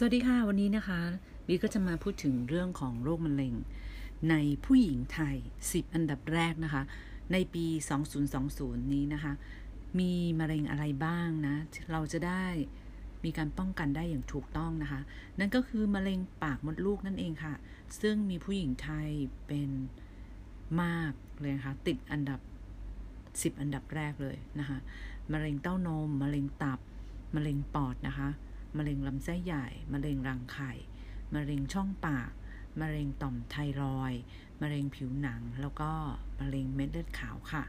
สวัสดีค่ะ วันนี้นะคะบีก็จะมาพูดถึงเรื่องของโรคมะเร็ง ในผู้หญิงไทย 10 อันดับแรกนะคะ ในปี 2020 นี้นะคะ มีมะเร็งอะไรบ้างนะ เราจะได้มีการป้องกันได้อย่างถูกต้องนะคะ นั่นก็คือมะเร็งปากมดลูกนั่นเองค่ะ ซึ่งมีผู้หญิงไทยเป็นมากเลยนะคะ ติดอันดับ 10 อันดับแรกเลยนะคะ มะเร็งเต้านม มะเร็งตับ มะเร็งปอดนะคะ มะเร็งลำไส้ใหญ่ มะเร็งรังไข่ มะเร็งช่องปาก มะเร็งต่อมไทรอยด์มะเร็งผิวหนัง แล้วก็มะเร็งเม็ดเลือดขาวค่ะ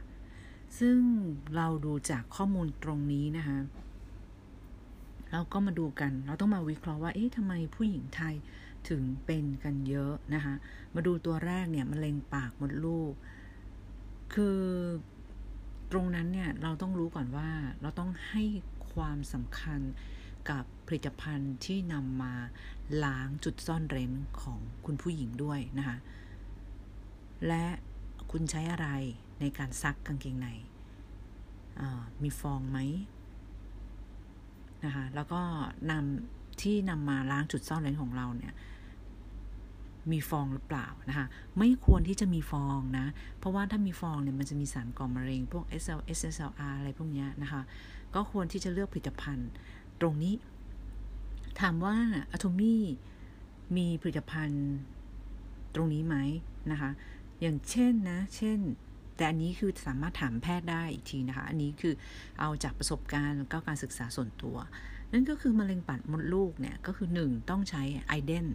ซึ่งเราดูจากข้อมูลตรงนี้นะคะเราก็มาดูกัน เราต้องมาวิเคราะห์ว่า เอ๊ะทำไมผู้หญิงไทยถึงเป็นกันเยอะนะคะ มาดูตัวแรกเนี่ยมะเร็งปากมดลูก คือตรงนั้นเนี่ยเราต้องรู้ก่อนว่าเราต้องให้ความสำคัญกับ ผลิตภัณฑ์ที่นำมาล้างจุดซ่อนเร้นของคุณผู้หญิงด้วยนะคะ และคุณใช้อะไรในการซักกางเกงในมีฟองไหมนะคะ แล้วก็นำที่นำมาล้างจุดซ่อนเร้นของเราเนี่ยมีฟองหรือเปล่านะคะ ไม่ควรที่จะมีฟองนะ เพราะว่าถ้ามีฟองเนี่ยมันจะมีสารก่อมะเร็ง พวก SL SSLR อะไรพวกนี้นะคะ ก็ควรที่จะเลือกผลิตภัณฑ์ตรงนี้ ถามว่าอะโทมี่มีผลิตภัณฑ์ตรงนี้ไหมนะคะ อย่างเช่นนะ เช่น แต่อันนี้คือสามารถถามแพทย์ได้อีกทีนะคะ อันนี้คือเอาจากประสบการณ์แล้วก็การศึกษาส่วนตัว นั่นก็คือมะเร็งปากมดลูกเนี่ย ก็คือ 1 ต้องใช้ไอเดน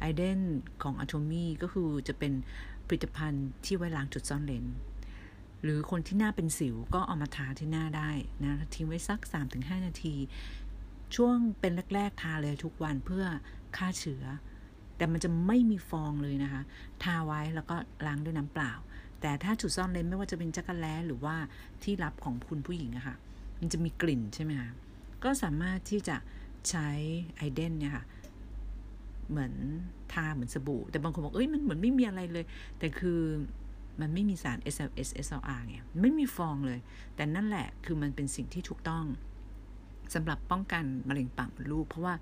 ไอเดนของอะโทมี่ก็คือจะเป็นผลิตภัณฑ์ที่ไว้ล้างจุดซ่อนเลนหรือคนที่หน้าเป็นสิวก็เอามาทาที่หน้าได้นะทิ้งไว้สัก 3-5 นาที ช่วงเป็นแรกๆทาเลยทุกวันเพื่อฆ่าเชื้อ แต่มันจะไม่มีฟองเลยนะคะ ทาไว้แล้วก็ล้างด้วยน้ำเปล่า แต่ถ้าจุดซ่อนเลนไม่ว่าจะเป็นจักรแล้หรือว่าที่รับของคุณผู้หญิงอะคะ่ะ มันจะมีกลิ่นใช่ไหมคะก็สามารถที่จะใช้ไอเดนเนี่ยค่ะเหมือนทาเหมือนสบู่ แต่บางคนบอก เอ้ยมันเหมือนไม่มีอะไรเลย แต่คือมันไม่มีสาร SLS SLR ไงไม่มีฟองเลย แต่นั่นแหละคือมันเป็นสิ่งที่ถูกต้อง สำหรับป้องกันมะเร็งปากมดลูก เพราะว่า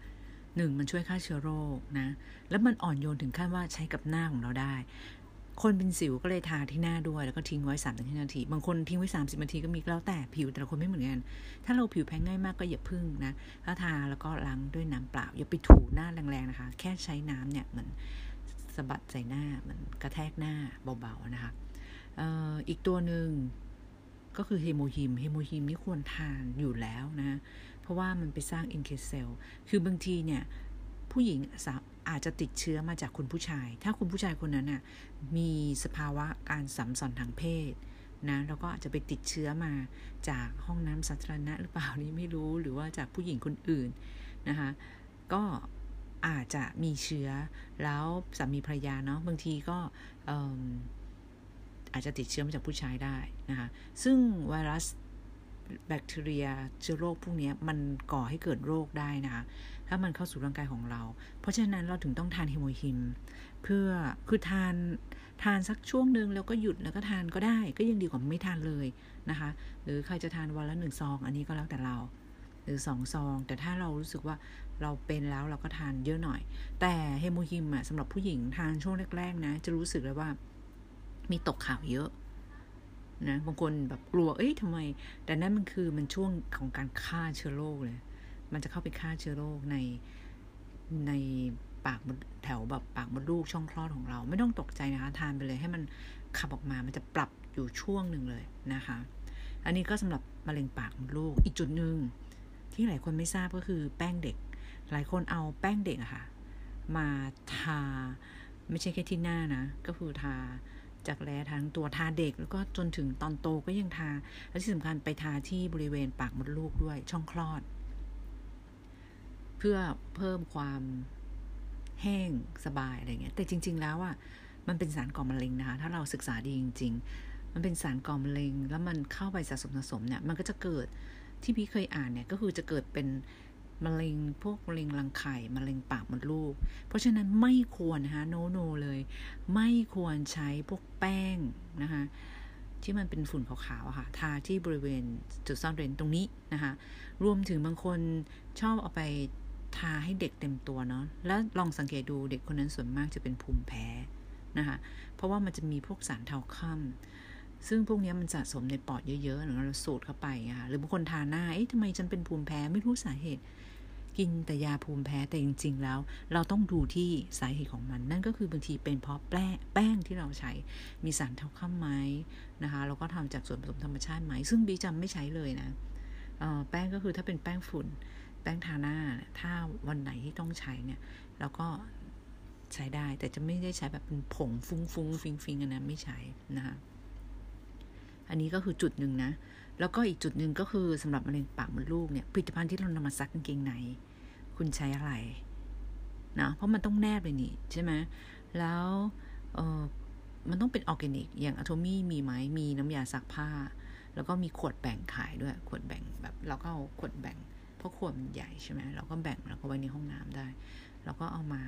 หนึ่งมันช่วยฆ่าเชื้อโรคนะ แล้วมันอ่อนโยนถึงขั้นว่าใช้กับหน้าของเราได้ คนเป็นสิวก็เลยทาที่หน้าด้วย แล้วก็ทิ้งไว้สามถึงห้านาที บางคนทิ้งไว้สามสิบนาทีก็มีแล้วแต่ผิวแต่ละคนไม่เหมือนกัน ถ้าเราผิวแพ้ง่ายมากก็อย่าพึ่งนะถ้าทาแล้วก็ล้างด้วยน้ำเปล่า อย่าไปถูหน้าแรงๆนะคะ แค่ใช้น้ำเนี่ยเหมือนสะบัดใส่หน้าเหมือนกระแทกหน้าเบาๆนะคะอีกตัวหนึ่งก็คือ HemoHIM HemoHIM นี่ควรทานอยู่แล้วนะ เพราะว่ามันไปสร้าง NK cell คือบางทีเนี่ยผู้หญิงอาจจะติดเชื้อมาจากคุณผู้ชาย ถ้าคุณผู้ชายคนนั้นน่ะมีสภาวะการสำส่อนทางเพศนะแล้วก็อาจจะไปติดเชื้อมาจากห้องน้ำสาธารณะหรือเปล่านี่ไม่รู้หรือว่าจากผู้หญิงคนอื่นนะคะก็อาจจะมีเชื้อแล้วสามีภรรยาเนาะบางทีก็อาจจะติดเชื้อมาจากผู้ชายได้นะคะซึ่งไวรัส แบคทีเรียเชื้อโรคพวกนี้มันก่อให้เกิดโรคได้นะคะถ้ามันเข้าสู่ร่างกายของเรา เพราะฉะนั้นเราถึงต้องทานเฮโมฮิมเพื่อคือทานทานสักช่วงหนึ่งแล้วก็หยุดแล้วก็ทานก็ได้ ก็ยังดีกว่าไม่ทานเลยนะคะ หรือใครจะทานวันละหนึ่งซอง อันนี้ก็แล้วแต่เรา หรือสองซอง แต่ถ้าเรารู้สึกว่าเราเป็นแล้วเราก็ทานเยอะหน่อย แต่เฮโมฮิมอะสำหรับผู้หญิงทานช่วงแรกๆนะ จะรู้สึกเลยว่ามีตกข่าวเยอะ นะบางคนแบบกลัวเอ้ยทำไม แต่นั่นมันคือมันช่วงของการฆ่าเชื้อโรคเลย มันจะเข้าไปฆ่าเชื้อโรคในในปากแถวแบบปากมดลูกช่องคลอดของเรา ไม่ต้องตกใจนะคะทานไปเลยให้มันขับออกมามันจะปรับอยู่ช่วงหนึ่งเลยนะคะ อันนี้ก็สำหรับมะเร็งปากมดลูกอีกจุดหนึ่งที่หลายคนไม่ทราบก็คือแป้งเด็ก หลายคนเอาแป้งเด็กอะค่ะ มาทาไม่ใช่แค่ที่หน้านะ ก็คือทา จากแรทั้งตัวทาเด็กแล้วก็จนถึงตอนโตก็ยังทา และที่สำคัญไปทาที่บริเวณปากมดลูกด้วยช่องคลอด เพื่อเพิ่มความแห้งสบายอะไรเงี้ยแต่จริง ๆ แล้วอะมันเป็นสารก่อมะเร็งนะคะ ถ้าเราศึกษาดีจริง ๆ มันเป็นสารก่อมะเร็ง แล้วมันเข้าไปสะสมสะสมเนี่ย มันก็จะเกิดที่พี่เคยอ่านเนี่ย ก็คือจะเกิดเป็น มะเร็งพวกมะเร็งรังไข่มะเร็งปากมดลูก เพราะฉะนั้นไม่ควรนะคะโนโนเลย ไม่ควรใช้พวกแป้งนะคะที่มันเป็นฝุ่นขาวๆค่ะ ทาที่บริเวณจุดซ่อนเร้นตรงนี้นะคะ รวมถึงบางคนชอบเอาไปทาให้เด็กเต็มตัวเนาะ แล้วลองสังเกตดูเด็กคนนั้นส่วนมากจะเป็นภูมิแพ้นะคะ เพราะว่ามันจะมีพวกสารเทาค่ำซึ่งพวกนี้มันสะสมในปอดเยอะๆหรือเราสูดเข้าไปอะหรือบางคนทาหน้า เอ๊ะทำไมฉันเป็นภูมิแพ้ไม่รู้สาเหตุ กินแต่ยาภูมิแพ้แต่จริง ๆ แล้ว เราต้องดูที่สาเหตุของมัน นั่นก็คือบางทีเป็นเพราะแป้งแป้งที่เราใช้มีสารเท่าค่ำไหมนะคะแล้วก็ทำจากส่วนผสมธรรมชาติไหม ซึ่งบีจำไม่ใช้เลยนะแป้งก็คือถ้าเป็นแป้งฝุ่น แป้งทาหน้า ถ้าวันไหนที่ต้องใช้เนี่ยเราก็ใช้ได้ แต่จะไม่ได้ใช้แบบเป็นผงฟุ้งฟุ้งฟิงฟิงอันนั้นไม่ใช้นะคะอันนี้ก็คือจุดหนึ่งนะ แล้วก็อีกจุดหนึ่งก็คือสำหรับมะเร็งปากมดลูกเนี่ยผลิตภัณฑ์ที่เรานำมาซักกางเกงใน คุณใช้อะไรนะเพราะมันต้องแนบเลยนี่ใช่ไหมแล้วเออมันต้องเป็นออร์แกนิก อย่าง Atomy มีไหมมีน้ำยาซักผ้า แล้วก็มีขวดแบ่งขายด้วย ขวดแบ่งแบบเราก็เอาขวดแบ่ง เพราะขวดมันใหญ่ใช่ไหมเราก็แบ่งแล้วก็ไว้ในห้องน้ำได้เราก็เอามา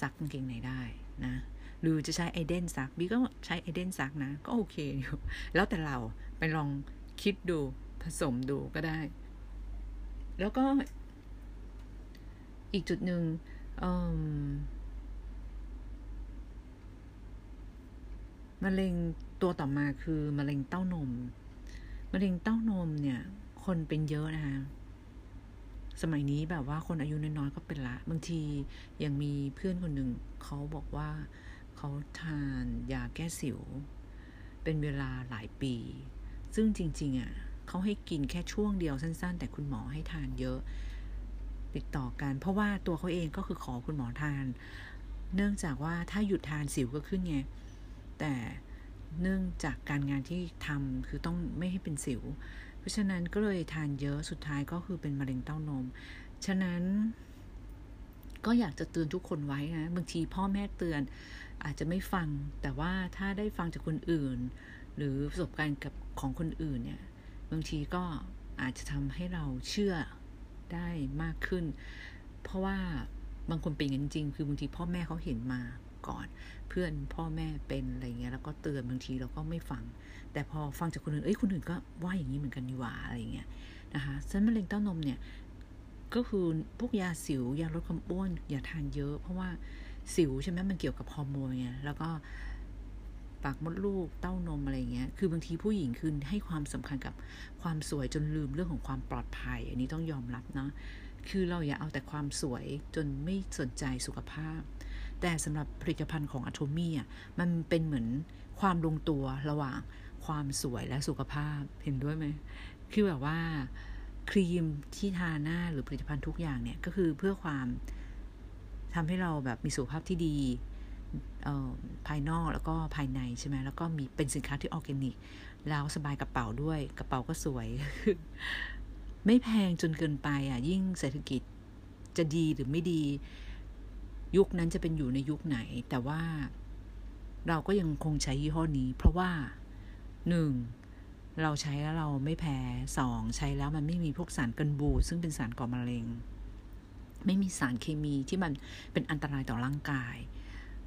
ซักกางเกงในได้นะหรือจะใช้ไอเดนซักบีก็ใช้ไอเดนซักนะ ก็โอเคอยู่ แล้วแต่เราไปลองคิดดูผสมดูก็ได้ แล้วก็ อีกจุดหนึ่งมะเร็งตัวต่อมาคือมะเร็งเต้านม มะเร็งเต้านมเนี่ย คนเป็นเยอะนะคะสมัยนี้แบบว่าคนอายุน้อยๆก็เป็นละ บางทียังมีเพื่อนคนหนึ่งเขาบอกว่าเขาทานยาแก้สิว เป็นเวลาหลายปี ซึ่งจริง ๆอะ่ะเขาให้กินแค่ช่วงเดียวสั้น ๆ แต่คุณหมอให้ทานเยอะ ติดต่อกัน เพราะว่าตัวเขาเองก็คือขอคุณหมอทาน เนื่องจากว่าถ้าหยุดทานสิวก็ขึ้นไง แต่เนื่องจากการงานที่ทำคือต้องไม่ให้เป็นสิว เพราะฉะนั้นก็เลยทานเยอะสุดท้ายก็คือเป็นมะเร็งเต้านม ฉะนั้นก็อยากจะเตือนทุกคนไว้นะบางทีพ่อแม่เตือนอาจจะไม่ฟัง แต่ว่าถ้าได้ฟังจากคนอื่น หรือประสบการณ์กับของคนอื่นเนี่ยบางทีก็อาจจะทำให้เราเชื่อ ได้มากขึ้น เพราะว่าบางคนเป็นอย่างจริง คือบางทีพ่อแม่เขาเห็นมาก่อน เพื่อนพ่อแม่เป็นอะไรเงี้ยแล้วก็เตือนบางทีเราก็ไม่ฟัง แต่พอฟังจากคนอื่นเอ้ยคนอื่นก็ว่าอย่างนี้เหมือนกันนี่หว่าอะไรเงี้ยนะคะฉะนั้นมะเร็งเต้านมเนี่ยก็คือพวกยาสิวยาลดความอ้วนอย่าทานเยอะ เพราะว่าสิวใช่ไหมมันเกี่ยวกับฮอร์โมนไงแล้วก็ ปากมดลูกเต้านมอะไรเงี้ย คือบางทีผู้หญิงคือให้ความสำคัญกับความสวยจนลืมเรื่องของความปลอดภัย อันนี้ต้องยอมรับเนาะคือเราอย่าเอาแต่ความสวยจนไม่สนใจสุขภาพ แต่สำหรับผลิตภัณฑ์ของอะโทมี่อะมันเป็นเหมือนความลงตัวระหว่างความสวยและสุขภาพเห็นด้วยไหม คือแบบว่าครีมที่ทาหน้าหรือผลิตภัณฑ์ทุกอย่างเนี่ยก็คือเพื่อความทำให้เราแบบมีสุขภาพที่ดี ภายนอกแล้วก็ภายในใช่ไหมแล้วก็มีเป็นสินค้าที่ออร์แกนิก แล้วสบายกระเป๋าด้วย กระเป๋าก็สวย ไม่แพงจนเกินไปอะ ยิ่งเศรษฐกิจจะดีหรือไม่ดี ยุคนั้นจะเป็นอยู่ในยุคไหน แต่ว่าเราก็ยังคงใช้ยี่ห้อนี้ เพราะว่าหนึ่งเราใช้แล้วเราไม่แพ้สองใช้แล้วมันไม่มีพวกสารกันบูดซึ่งเป็นสารก่อมะเร็ง ไม่มีสารเคมีที่มันเป็นอันตรายต่อร่างกาย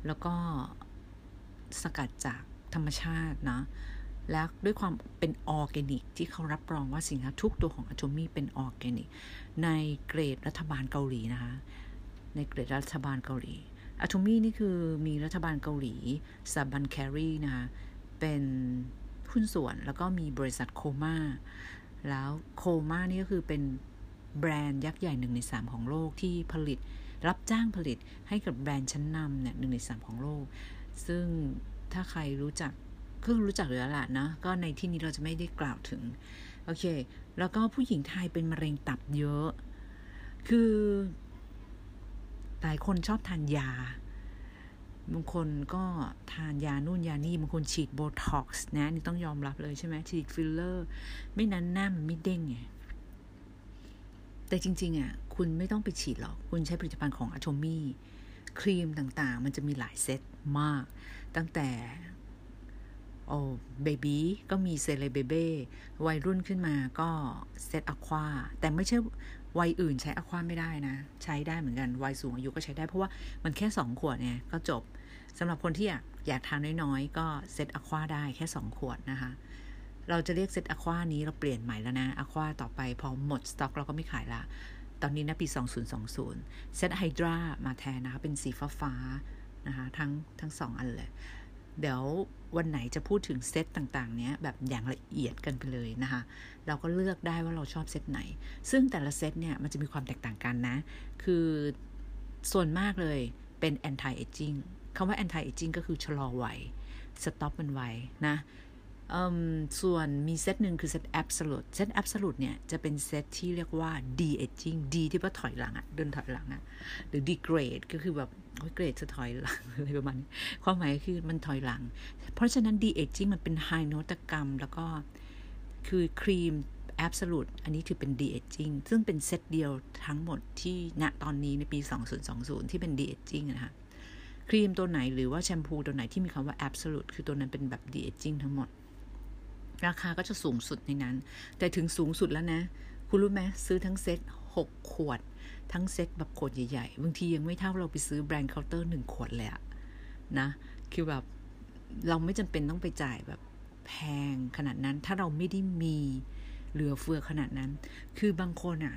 แล้วก็สกัดจากธรรมชาตินะ และด้วยความเป็นออร์แกนิก ที่เขารับรองว่าสินค้าทุกตัวของ Atomy เป็นออร์แกนิก ในเกรดรัฐบาลเกาหลีนะคะ ในเกรดรัฐบาลเกาหลี Atomy นี่คือมีรัฐบาลเกาหลีสถาบัน KAERI นะคะเป็นหุ้นส่วนแล้วก็มีบริษัท Kolmar แล้ว Kolmar นี่ก็คือเป็นแบรนด์ยักษ์ใหญ่หนึ่งในสามของโลกที่ผลิต รับจ้างผลิตให้กับแบรนด์ชั้นนำเนี่ยหนึ่งในสามของโลก ซึ่งถ้าใครรู้จักก็รู้จักหรือละนะ ก็ในที่นี้เราจะไม่ได้กล่าวถึง โอเค แล้วก็ผู้หญิงไทยเป็นมะเร็งตับเยอะ คือหลายคนชอบทานยา บางคนก็ทานยานู่นยานี่ บางคนฉีดโบท็อกซ์นะนี่ต้องยอมรับเลยใช่ไหมฉีดฟิลเลอร์ ไม่นั้นหน้ามันไม่เด้งไง แต่จริง ๆอะ คุณไม่ต้องไปฉีดหรอก คุณใช้ผลิตภัณฑ์ของ Atomy ครีมต่างๆ มันจะมีหลายเซตมาก ตั้งแต่โอ้ baby ก็มีเซเลเบเบ้วัยรุ่นขึ้นมาก็เซต Aqua แต่ไม่ใช่วัยอื่นใช้ Aqua ไม่ได้นะ ใช้ได้เหมือนกัน วัยสูงอายุก็ใช้ได้เพราะว่ามันแค่สองขวดเนี่ยก็จบสำหรับคนที่อยากอยากทาน้อยๆ ก็เซต Aqua ได้แค่สองขวดนะคะ เราจะเรียกเซต Aqua นี้เราเปลี่ยนใหม่แล้วนะ Aqua ต่อไปพอหมดสต็อกเราก็ไม่ขายละ ตอนนี้นะปี 2020 เซต Hydra มาแทนนะคะ เป็นสีฟ้าฟ้านะคะทั้งทั้งสองอันเลย เดี๋ยววันไหนจะพูดถึงเซตต่างๆ เนี้ยแบบอย่างละเอียดกันไปเลยนะคะ เราก็เลือกได้ว่าเราชอบเซตไหน ซึ่งแต่ละเซตเนี่ยมันจะมีความแตกต่างกันนะ คือส่วนมากเลยเป็น anti aging คำว่า anti aging ก็คือชะลอวัย stop มันไว้นะ ส่วนมีเซตหนึ่งคือเซต absolute เซต absolute เนี่ย จะเป็นเซตที่เรียกว่า de aging d ที่ว่าถอยหลังอะเดินถอยหลังอะหรือ degrade ก็คือแบบเกรดจะถอยหลังอะไรประมาณนี้ความหมายคือมันถอยหลัง เพราะฉะนั้น de aging มันเป็นไฮนวัตกรรม แล้วก็คือครีม absolute อันนี้ถือเป็น de aging ซึ่งเป็นเซตเดียวทั้งหมดที่ณตอนนี้ในปี 2020 ที่เป็น de aging นะคะครีมตัวไหนหรือว่าแชมพูตัวไหนที่มีคำว่า absolute คือตัวนั้นเป็นแบบ de aging ทั้งหมด ราคาก็จะสูงสุดในนั้น แต่ถึงสูงสุดแล้วนะ คุณรู้ไหมซื้อทั้งเซต6 ขวด ทั้งเซตแบบขวดใหญ่ๆ บางทียังไม่เท่าเราไปซื้อแบรนด์เคาน์เตอร์หนึ่งขวดเลยอะนะ คือแบบเราไม่จำเป็นต้องไปจ่ายแบบแพงขนาดนั้น ถ้าเราไม่ได้มีเหลือเฟือขนาดนั้น คือบางคนอะ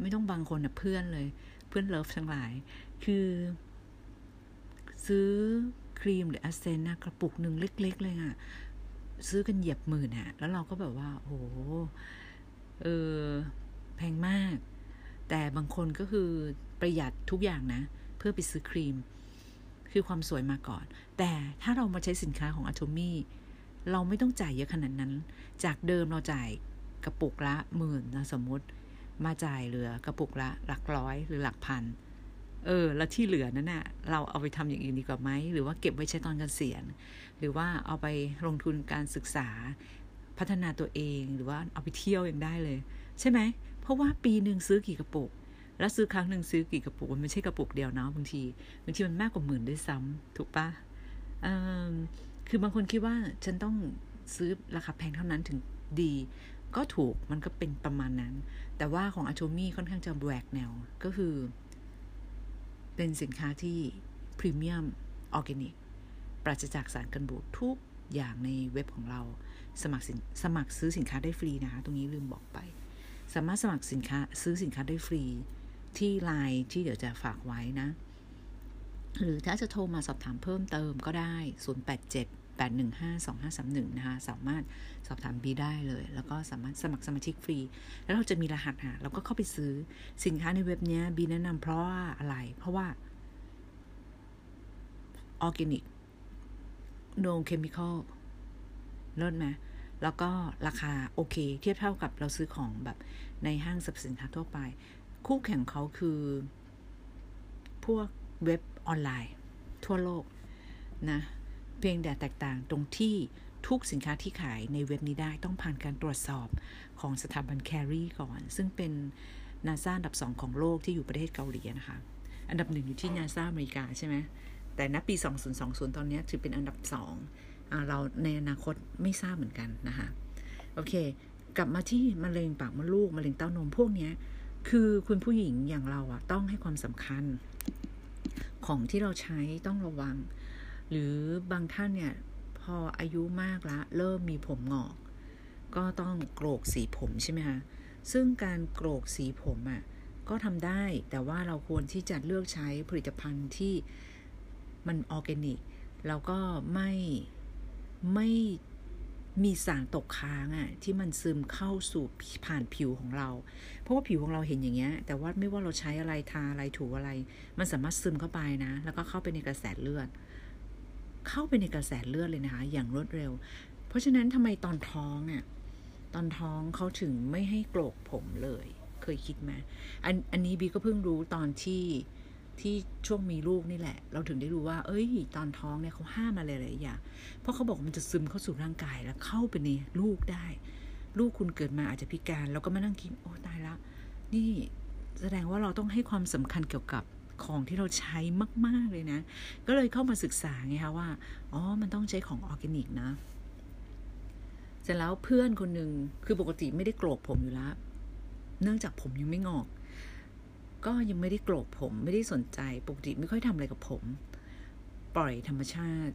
ไม่ต้องบางคนอะเพื่อนเลย เพื่อนเลิฟทั้งหลาย คือ ซื้อครีมหรืออสเซนนะกระปุกหนึ่งเล็ก ๆ เลยอะ ซื้อกันเหยียบหมื่นอะแล้วเราก็แบบว่า โอ้เออแพงมาก แต่บางคนก็คือประหยัดทุกอย่างนะ เพื่อไปซื้อครีม คือความสวยมาก่อน แต่ถ้าเรามาใช้สินค้าของ a t o m ีเราไม่ต้องจ่ายเยอะขนาดนั้น จากเดิมเราจ่ายกระปุกละหมื่นนะสมมติ มาจ่ายเหลือกระปุกละหลักร้อยหรือหลักพัน เออ แล้วที่เหลือนั้นน่ะ เราเอาไปทำอย่างอื่นดีกว่าไหม หรือว่าเก็บไว้ใช้ตอนกเกษียณ หรือว่าเอาไปลงทุนการศึกษา พัฒนาตัวเอง หรือว่าเอาไปเที่ยวยังได้เลย ใช่ไหม เพราะว่าปีหนึ่งซื้อกี่กระปุก แล้วซื้อครั้งหนึ่งซื้อกี่กระปุก มันไม่ใช่กระปุกเดียวนะบางที บางทีมันมากกว่าหมื่นด้วยซ้ำถูกปะ่ะคือบางคนคิดว่าฉันต้องซื้อราคาแพงเท่านั้นถึงดี ก็ถูก มันก็เป็นประมาณนั้น แต่ว่าของอาโชมี่ค่อนข้างจะแหวกแนว ก็คือ เป็นสินค้าที่พรีเมียมออร์แกนิกปราศจากสารกันบูดทุกอย่างในเว็บของเราสมัครสมัครซื้อสินค้าได้ฟรีนะคะ ตรงนี้ลืมบอกไป สามารถสมัครสินค้าซื้อสินค้าได้ฟรีที่ไลน์ที่เดี๋ยวจะฝากไว้นะ หรือถ้าจะโทรมาสอบถามเพิ่มเติมก็ได้ 087 8152531 นะคะ สามารถสอบถามบีได้เลย แล้วก็สามารถสมัครสมาชิกฟรี แล้วเราจะมีรหัสหาเราก็เข้าไปซื้อสินค้าในเว็บนี้บีแนะนำเพราะว่าอะไร เพราะว่าออร์แกนิก no chemical เลิศไหมแล้วก็ราคาโอเค เทียบเท่ากับเราซื้อของแบบในห้างสรรพสินค้าทั่วไป คู่แข่งเขาคือ พวกเว็บออนไลน์ ทั่วโลกนะ เพียงแต่แตกต่างตรงที่ทุกสินค้าที่ขายในเว็บนี้ได้ต้องผ่านการตรวจสอบของสถาบันแครีก่อน ซึ่งเป็นนาซาอันดับสองของโลกที่อยู่ประเทศเกาหลีนะคะ อันดับหนึ่งอยู่ที่นาซาอเมริกาใช่ไหมแต่ณปี 2020 ตอนนี้ถือเป็นอันดับสองเราในอนาคตไม่ทราบเหมือนกันนะคะโอเค กลับมาที่มะเร็งปากมดลูกมะเร็งเต้านมพวกนี้คือคุณผู้หญิงอย่างเราอะต้องให้ความสำคัญ ของที่เราใช้ต้องระวัง หรือบางท่านเนี่ยพออายุมากละเริ่มมีผมงอก ก็ต้องโกรกสีผมใช่ไหมคะซึ่งการโกรกสีผมอะ่ะก็ทำได้แต่ว่าเราควรที่จะเลือกใช้ผลิตภัณฑ์ที่มันออร์แกนิกแล้วก็ไม่ไม่มีสารตกค้างอะ่ะที่มันซึมเข้าสู่ผ่านผิวของเรา เพราะว่าผิวของเราเห็นอย่างเงี้ย แต่ว่าไม่ว่าเราใช้อะไรทาอะไรถูอะไร มันสามารถซึมเข้าไปนะ แล้วก็เข้าไปในกระแสเลือด เข้าไปในกระแสเลือดเลยนะคะ อย่างรวดเร็ว เพราะฉะนั้นทำไมตอนท้องอะตอนท้องเขาถึงไม่ให้โกรกผมเลย เคยคิดไหมอันอันนี้บีก็เพิ่งรู้ตอนที่ที่ช่วงมีลูกนี่แหละ เราถึงได้รู้ว่า เอ้ย ตอนท้องเนี่ยเขาห้ามอะไรหลายอย่างเพราะเขาบอกมันจะซึมเข้าสู่ร่างกายแล้วเข้าไปในลูกได้ ลูกคุณเกิดมาอาจจะพิการเราก็มานั่งคิดโอ้ตายล้วนี่แสดงว่าเราต้องให้ความสำคัญเกี่ยวกับ ของที่เราใช้มาก ๆ เลยนะ ก็เลยเข้ามาศึกษาไงคะว่า อ๋อ มันต้องใช้ของออร์แกนิกนะ เสร็จแล้วเพื่อนคนหนึ่งคือปกติไม่ได้โกรกผมอยู่แล้ว เนื่องจากผมยังไม่งอก ก็ยังไม่ได้โกรกผมไม่ได้สนใจ ปกติไม่ค่อยทำอะไรกับผม ปล่อยธรรมชาติ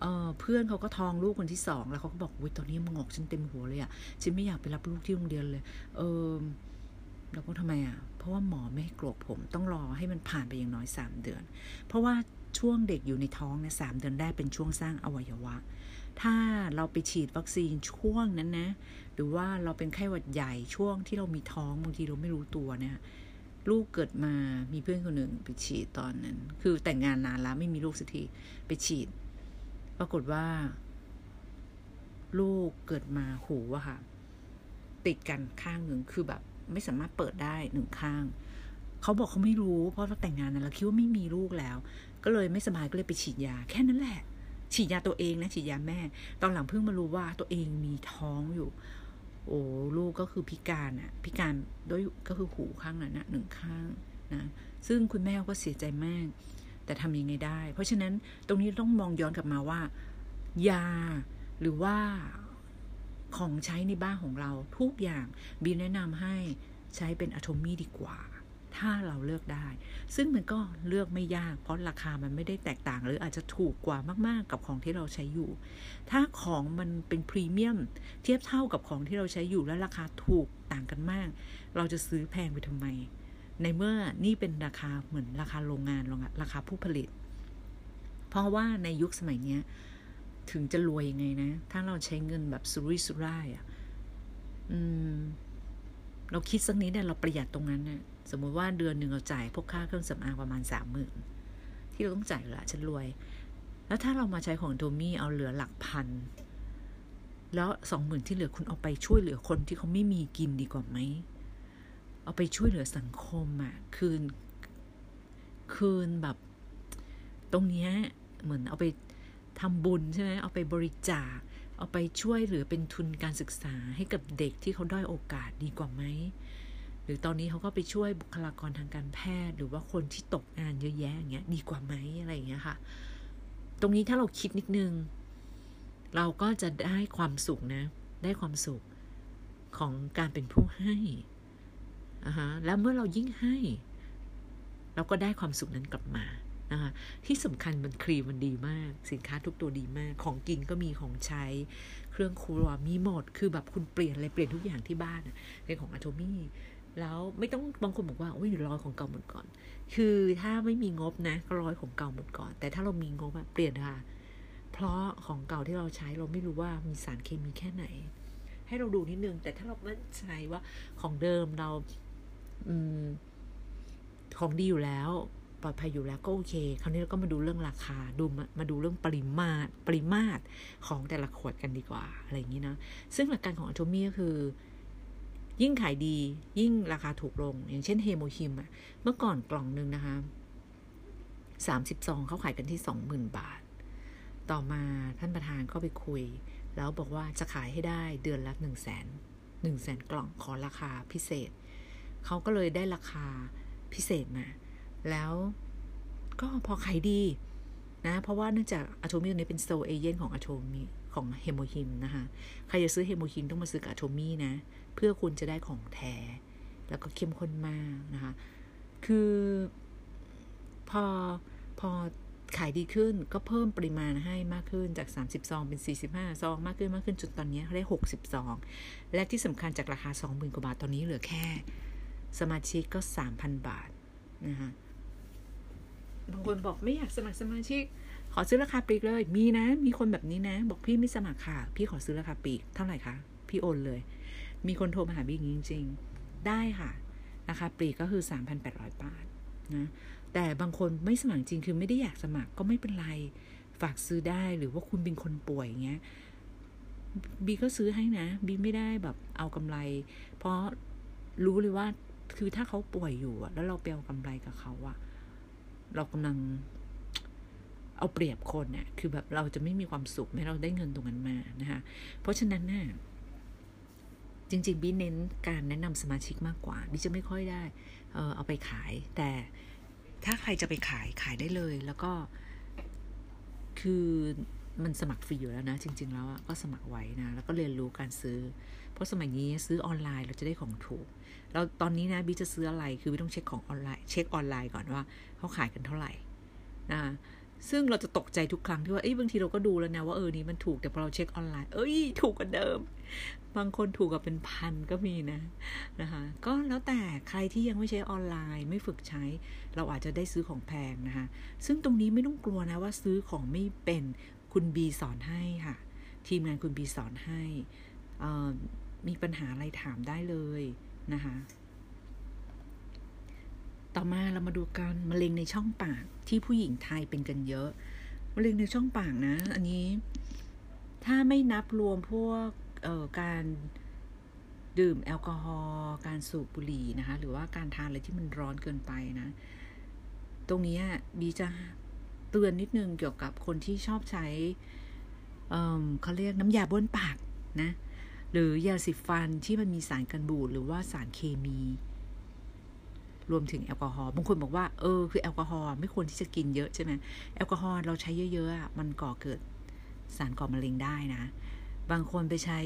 เออเพื่อนเขาก็ท้องลูกคนที่สองแล้วเขาก็บอกอุ้ยตอนนี้มันงอกฉันเต็มหัวเลยอะ่ะฉันไม่อยากไปรับลูกที่โรงเรียนเลย เออ เราก็ทำไมอะ เพราะว่าหมอไม่ให้โกรกผมต้องรอให้มันผ่านไปอย่างน้อยสามเดือน เพราะว่าช่วงเด็กอยู่ในท้องเนี่ยสามเดือนแรกเป็นช่วงสร้างอวัยวะ ถ้าเราไปฉีดวัคซีนช่วงนั้นนะ หรือว่าเราเป็นไข้หวัดใหญ่ช่วงที่เรามีท้องบางทีเราไม่รู้ตัวเนี่ยลูกเกิดมามีเพื่อนคนหนึ่งไปฉีดตอนนั้น คือแต่งงานนานแล้วไม่มีลูกสักทีไปฉีด ปรากฏว่า ลูกเกิดมาหูอะค่ะ ติดกันข้างหนึ่งคือแบบ ไม่สามารถเปิดได้หนึ่งข้าง เขาบอกเขาไม่รู้ เพราะเราแต่งงานนั้นเราคิดว่าไม่มีลูกแล้ว ก็เลยไม่สบายก็เลยไปฉีดยา แค่นั้นแหละ ฉีดยาตัวเองนะฉีดยาแม่ ตอนหลังเพิ่งมารู้ว่าตัวเองมีท้องอยู่ โอ้ลูกก็คือพิการอะพิการด้วยก็คือหูข้างนั้นนะหนึ่งข้างนะซึ่งคุณแม่ก็เสียใจมาก แต่ทำยังไงได้ เพราะฉะนั้นตรงนี้ต้องมองย้อนกลับมาว่า ยาหรือว่า ของใช้ในบ้านของเราทุกอย่างบีแนะนำให้ใช้เป็นอะโทมี่ดีกว่า ถ้าเราเลือกได้ ซึ่งมันก็เลือกไม่ยาก เพราะราคามันไม่ได้แตกต่าง หรืออาจจะถูกกว่ามากๆกับของที่เราใช้อยู่ ถ้าของมันเป็นพรีเมียมเทียบเท่ากับของที่เราใช้อยู่และราคาถูกต่างกันมาก เราจะซื้อแพงไปทำไม ในเมื่อนี่เป็นราคาเหมือนราคาโรงงานราคาผู้ผลิต เพราะว่าในยุคสมัยนี้ ถึงจะรวยยังไงนะ ถ้าเราใช้เงินแบบสุรุ่ยสุร่ายอะ่ะอืมเราคิดสักนิดเนี่ยเราประหยัดตรงนั้นเนี่ยสมมุติว่าเดือนหนึ่งเราจ่ายพวกค่าเครื่องสำอางประมาณสามหมื่นที่เราต้องจ่ายละฉันรวย แล้วถ้าเรามาใช้ของโทมี่เอาเหลือหลักพัน แล้วสองหมื่นที่เหลือคุณเอาไปช่วยเหลือคนที่เขาไม่มีกินดีกว่าไหม เอาไปช่วยเหลือสังคมอะ่ะ คืน คืนแบบ ตรงเนี้ยเหมือนเอาไป ทำบุญใช่ไหมเอาไปบริจาค เอาไปช่วยหรือเป็นทุนการศึกษาให้กับเด็กที่เขาด้อยโอกาสดีกว่าไหมหรือตอนนี้เขาก็ไปช่วยบุคลากรทางการแพทย์ หรือว่าคนที่ตกงานเยอะแยะอย่างเงี้ยดีกว่าไหมอะไรอย่างเงี้ยค่ะ ตรงนี้ถ้าเราคิดนิดนึง เราก็จะได้ความสุขนะ ได้ความสุขของการเป็นผู้ให้อ่าฮะแล้วเมื่อเรายิ่งให้ เราก็ได้ความสุขนั้นกลับมา นะคะที่สำคัญมันครีมมันดีมาก สินค้าทุกตัวดีมาก ของกินก็มีของใช้ เครื่องครัวมีหมด คือแบบคุณเปลี่ยนอะไรเปลี่ยนทุกอย่างที่บ้านเป็นของอะโทมี่แล้วไม่ต้องบางคนบอกว่าโอ้ยร้อยของเก่าหมดก่อน คือถ้าไม่มีงบนะก็ร้อยของเก่าหมดก่อน แต่ถ้าเรามีงบอะเปลี่ยนค่ะ เพราะของเก่าที่เราใช้เราไม่รู้ว่ามีสารเคมีแค่ไหน ให้เราดูนิดนึง แต่ถ้าเรามั่นใจว่าของเดิมเรา อืม ของดีอยู่แล้ว ปลอดภัยอยู่แล้วก็โอเค คราวนี้เราก็มาดูเรื่องราคา ดูมาดูเรื่องปริมาตร ปริมาตรของแต่ละขวดกันดีกว่า อะไรอย่างนี้นะ ซึ่งหลักการของอัตโทมีก็คือ ยิ่งขายดี ยิ่งราคาถูกลง อย่างเช่นเฮโมฮิมอะเมื่อก่อนกล่องหนึ่งนะคะสามสิบซองเขาขายกันที่สองหมื่นบาท ต่อมาท่านประธานก็ไปคุย แล้วบอกว่าจะขายให้ได้เดือนละหนึ่งแสนหนึ่งแสนกล่องขอราคาพิเศษ เขาก็เลยได้ราคาพิเศษมา แล้วก็พอขายดีนะ เพราะว่าเนื่องจาก Atomy นี้เป็น sole agent ของ Atomy ของ HemoHIM นะคะ ใครจะซื้อ HemoHIM ต้องมาซื้อกับ Atomy นะ เพื่อคุณจะได้ของแท้ แล้วก็เข้มข้นมากนะคะ คือพอพอขายดีขึ้นก็เพิ่มปริมาณให้มากขึ้นจาก 30 ซองเป็น 45 ซอง มากขึ้นมากขึ้นจนตอนนี้เขาได้ 60 ซอง และที่สำคัญจากราคา 20,000 กว่าบาท ตอนนี้เหลือแค่ สมาชิกก็ 3,000 บาทนะคะ บางคนบอกไม่อยากสมัครสมาชิก ขอซื้อราคาปลีกเลย มีนะ มีคนแบบนี้นะ บอกพี่ไม่สมัครค่ะ พี่ขอซื้อราคาปลีกเท่าไหร่คะ พี่โอนเลย มีคนโทรมาหาพี่จริงๆ ได้ค่ะ ราคาปลีกก็คือ 3,800 บาทนะ แต่บางคนไม่สมัครจริงคือไม่ได้อยากสมัครก็ไม่เป็นไร ฝากซื้อได้หรือว่าคุณเป็นคนป่วยเงี้ย บีก็ซื้อให้นะ บีไม่ได้แบบเอากำไร เพราะรู้เลยว่าคือถ้าเขาป่วยอยู่อะแล้วเราไปเอากำไรกับเขาอะ เรากำลังเอาเปรียบคนเนี่ยคือแบบเราจะไม่มีความสุขแม้เราได้เงินตรงนั้นมานะคะเพราะฉะนั้นน่ยจริงๆบีเน้นการแนะนำสมาชิกมากกว่าบีจะไม่ค่อยได้เออเอาไปขาย แต่ถ้าใครจะไปขายขายได้เลย แล้วก็คือมันสมัครฟรีอยู่แล้วนะ จริง ๆ แล้วก็สมัครไว้นะ แล้วก็เรียนรู้การซื้อ เพราะสมัยนี้ซื้อออนไลน์เราจะได้ของถูก เราตอนนี้นะบีจะซื้ออะไรคือบีต้องเช็คของออนไลน์ เช็คออนไลน์ก่อนว่าเขาขายกันเท่าไหร่นะซึ่งเราจะตกใจทุกครั้งที่ว่า เอ้ยบางทีเราก็ดูแล้วนะว่าเออนี้มันถูกแต่พอเราเช็คออนไลน์ เอ้ยถูกกว่าเดิม บางคนถูกกับเป็นพันก็มีนะนะคะ ก็แล้วแต่ใครที่ยังไม่ใช้ออนไลน์ ไม่ฝึกใช้ เราอาจจะได้ซื้อของแพงนะคะ ซึ่งตรงนี้ไม่ต้องกลัวนะว่าซื้อของไม่เป็นคุณบีสอนให้ค่ะ ทีมงานคุณบีสอนให้ มีปัญหาอะไรถามได้เลยนะคะ ต่อมาเรามาดูกันมะเร็งในช่องปากที่ผู้หญิงไทยเป็นกันเยอะมะเร็งในช่องปากนะ อันนี้ ถ้าไม่นับรวมพวกการดื่มแอลกอฮอล์การสูบบุหรี่นะคะ หรือว่าการทานอะไรที่มันร้อนเกินไปนะ ตรงนี้บีจะเตือนนิดนึงเกี่ยวกับคนที่ชอบใช้เเขาเรียกน้ำยาบ้วนปากนะ หรือยาสีฟันที่มันมีสารกันบูดหรือว่าสารเคมี รวมถึงแอลกอฮอล์บางคนบอกว่าเออคือแอลกอฮอล์ไม่ควรที่จะกินเยอะใช่ไหมแอลกอฮอล์เราใช้เยอะๆอะมันก่อเกิดสารก่อมะเร็งได้นะ บางคนไปใช้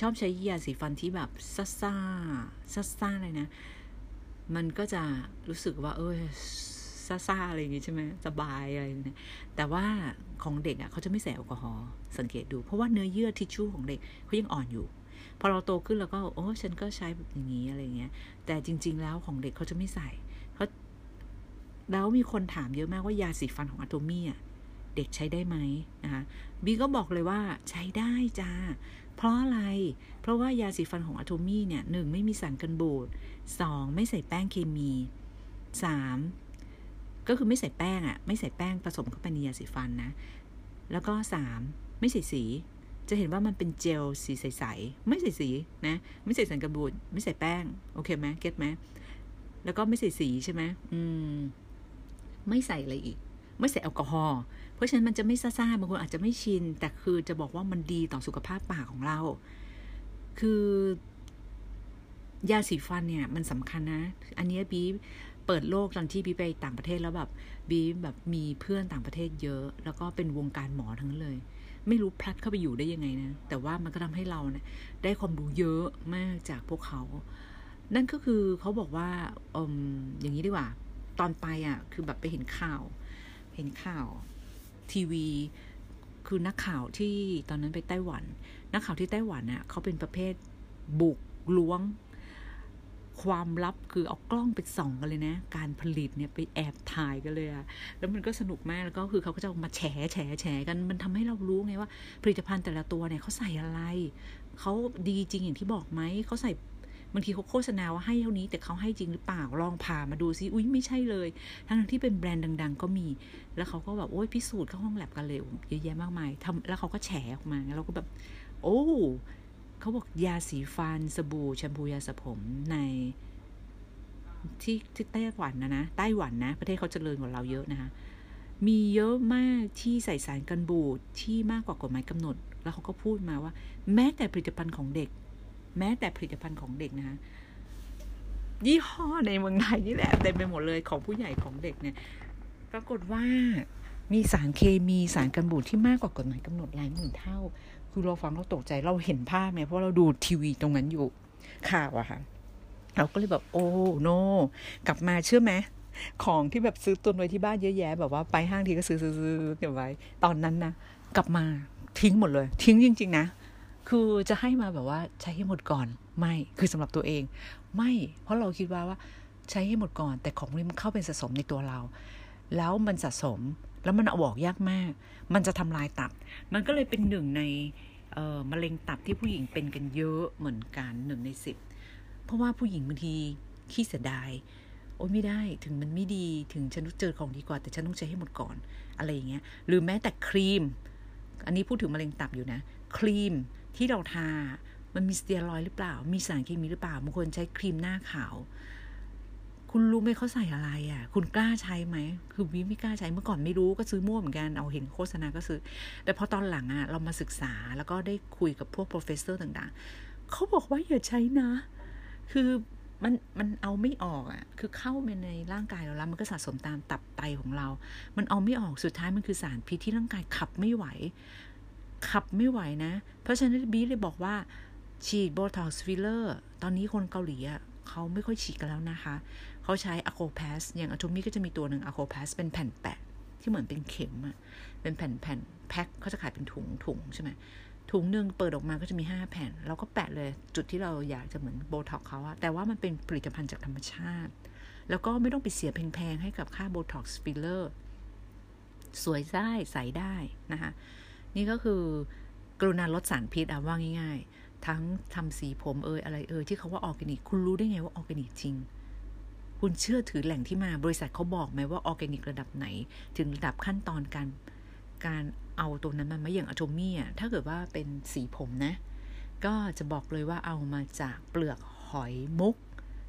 ชอบใช้ยาสีฟันที่แบบซ่าซ่าซ่าซ่าเลยนะ มันก็จะรู้สึกว่า เออ ซ่าๆอะไรอย่างงี้ใช่ไหมสบายอะไรเนี่ยแต่ว่าของเด็กอะเขาจะไม่ใส่แอลกอฮอล์สังเกตดู เพราะว่าเนื้อเยื่อทิชชู่ของเด็กเขายังอ่อนอยู่ พอเราโตขึ้นแล้วก็โอ้ฉันก็ใช้แบบอย่างนี้อะไรเงี้ย แต่จริง ๆ แล้วของเด็กเขาจะไม่ใส่เขาแล้วมีคนถามเยอะมากว่ายาสีฟันของอะโตมี่อะเด็กใช้ได้ไหมนะคะบีก็บอกเลยว่าใช้ได้จ้า เพราะอะไร เพราะว่ายาสีฟันของอะโตมี่เนี่ยหนึ่งไม่มีสารกันบูดสองไม่ใส่แป้งเคมีสาม ก็คือไม่ใส่แป้งอะ่ะ ไม่ใส่แป้งผสมเข้าไปในยาสีฟันนะ แล้วก็สามไม่ใส่สี จะเห็นว่ามันเป็นเจลสีใสๆไม่ใส่สีนะ ไม่ใส่สารกันบูดไม่ใส่แป้ง โอเคไหมเก็ตไหมแล้วก็ไม่ใส่สีใช่ไหมอืม ไม่ใส่อะไรอีก ไม่ใส่แอลกอฮอล์เพราะฉะนั้นมันจะไม่ซ่าๆบางคนอาจจะไม่ชิน แต่คือจะบอกว่ามันดีต่อสุขภาพปากของเรา คือยาสีฟันเนี่ย มันสำคัญนะ อันนี้บี เปิดโลกตอนที่บีไปต่างประเทศแล้วแบบบีแบบมีเพื่อนต่างประเทศเยอะ แล้วก็เป็นวงการหมอทั้งเลย ไม่รู้พลัดเข้าไปอยู่ได้ยังไงนะ แต่ว่ามันก็ทำให้เราเนะี่ยได้ความรู้เยอะมากจากพวกเขา นั่นก็คือเขาบอกว่าอมอย่างนี้ดีกว่า ตอนไปอะ คือแบบไปเห็นข่าว เห็นข่าวทีวี คือนักข่าวที่ตอนนั้นไปไต้หวัน นักข่าวที่ไต้หวันน่ะเขาเป็นประเภทบุกล้วง ความลับคือเอากล้องไปส่องกันเลยนะ การผลิตเนี่ยไปแอบถ่ายกันเลยอะแล้วมันก็สนุกมากแล้วก็คือเขาก็จะมาแฉแฉแฉกัน มันทำให้เรารู้ไงว่า ผลิตภัณฑ์แต่ละตัวเนี่ยเขาใส่อะไร เขาดีจริงอย่างที่บอกไหม เขาใส่บางทีเขาโฆษณาว่าให้เท่านี้แต่เขาให้จริงหรือเปล่าลองผ่ามาดูซิอุ้ยไม่ใช่เลย ทั้งที่เป็นแบรนด์ดัง ๆ ก็มี แล้วเขาก็แบบโอ้ยพิสูจน์เข้าห้องแลบกันเลยเยอะแยะมากมายทำแล้วเขาก็แฉออกมาเราก็แบบ โอ้ เขาบอกยาสีฟันสบู่แชมพูยาสระผมในที่ที่ไต้หวันนะนะไต้หวันนะ ประเทศเขาเจริญกว่าเราเยอะนะคะมีเยอะมากที่ใส่สารกันบูดที่มากกว่ากฎหมายกำหนด แล้วเขาก็พูดมาว่า แม้แต่ผลิตภัณฑ์ของเด็ก แม้แต่ผลิตภัณฑ์ของเด็กนะคะยี่ห้อในเมืองไทยนี่แหละเต็มไปหมดเลยของผู้ใหญ่ของเด็กเนี่ย ปรากฏว่ามีสารเคมีสารกันบูดที่มากกว่ากฎหมายกำหนดหลายหมื่นเท่า คือเราฟังเราตกใจเราเห็นภาพไหมเพราะเราดูทีวีตรงนั้นอยู่ข่าวอะค่ะเราก็เลยแบบโอ้โน กลับมาเชื่อไหมของที่แบบซื้อตุนไว้ที่บ้านเยอะแยะ แบบว่าไปห้างทีก็ซื้อซื้อซื้อเก็บไว้ ตอนนั้นนะกลับมาทิ้งหมดเลย ทิ้งจริง ๆ นะ คือจะให้มาแบบว่าใช้ให้หมดก่อนไม่คือสำหรับตัวเอง ไม่ เพราะเราคิดว่าว่าใช้ให้หมดก่อน แต่ของนี้มันเข้าเป็นสะสมในตัวเรา แล้วมันสะสม แล้วมันเอาออกยากมาก มันจะทำลายตับ มันก็เลยเป็นหนึ่งในมะเร็งตับที่ผู้หญิงเป็นกันเยอะเหมือนกันหนึ่งในสิบเพราะว่าผู้หญิงบางทีขี้เสียดายโอ้ยไม่ได้ถึงมันไม่ดีถึงฉันต้องเจอของดีกว่า แต่ฉันต้องใช้ให้หมดก่อนอะไรอย่างเงี้ย หรือแม้แต่ครีม อันนี้พูดถึงมะเร็งตับอยู่นะ ครีมที่เราทา มันมีสเตียรอยด์หรือเปล่า มีสารเคมีหรือเปล่าบางคนใช้ครีมหน้าขาว คุณรู้ไหมเขาใส่อะไรอะ่ะ คุณกล้าใช้ไหม คือบีไม่กล้าใช้เมื่อก่อนไม่รู้ก็ซื้อมั่วเหมือนกัน เอาเห็นโฆษณาก็ซื้อ แต่พอตอนหลังอะ่ะเรามาศึกษาแล้วก็ได้คุยกับพวก professor ต่างๆ เขาบอกว่าอย่าใช้นะ คือมันมันเอาไม่ออกอะ่ะ คือเข้าไปในร่างกายเราแล้วมันก็สะสมตามตับไตของเรา มันเอาไม่ออก สุดท้ายมันคือสารพิษที่ร่างกายขับไม่ไหว ขับไม่ไหวนะ เพราะฉะนั้นบีเลยบอกว่าฉีดโบท็อกซ์ฟิลเลอร์ ตอนนี้คนเกาหลีอะเขาไม่ค่อยฉีดกันแล้วนะคะ เขาใช้อะโคพสอย่าง Atomy ก็จะมีตัวหนึ่งอะโคพสเป็นแผ่นแปะที่เหมือนเป็นเข็มอะเป็นแผ่นแผ่นแพ็คเขาจะขายเป็นถุงถุงใช่ไหมถุงหนึ่งเปิดออกมาก็จะมีห้าแผ่น เราก็แปะเลยจุดที่เราอยากจะเหมือนโบท็อกซ์เขาอะแต่ว่ามันเป็นผลิตภัณฑ์จากธรรมชาติ แล้วก็ไม่ต้องไปเสียแพงๆ ให้กับค่าโบท็อกซ์ฟิลเลอร์สวยได้ใสได้นะคะนี่ก็คือกรุณาลดสารพิษอะว่าง่าย ๆ ทั้งทำสีผมเอยอะไรเอยที่เขาว่าออร์แกนิก คุณรู้ได้ไงว่าออร์แกนิกจริง คุณเชื่อถือแหล่งที่มาบริษัทเขาบอกไหมว่าออร์แกนิกระดับไหน ถึงระดับขั้นตอนการการเอาตัวนั้นมาไม่อย่างอะโทมี่อะถ้าเกิดว่าเป็นสีผมนะ ก็จะบอกเลยว่าเอามาจากเปลือกหอยมุก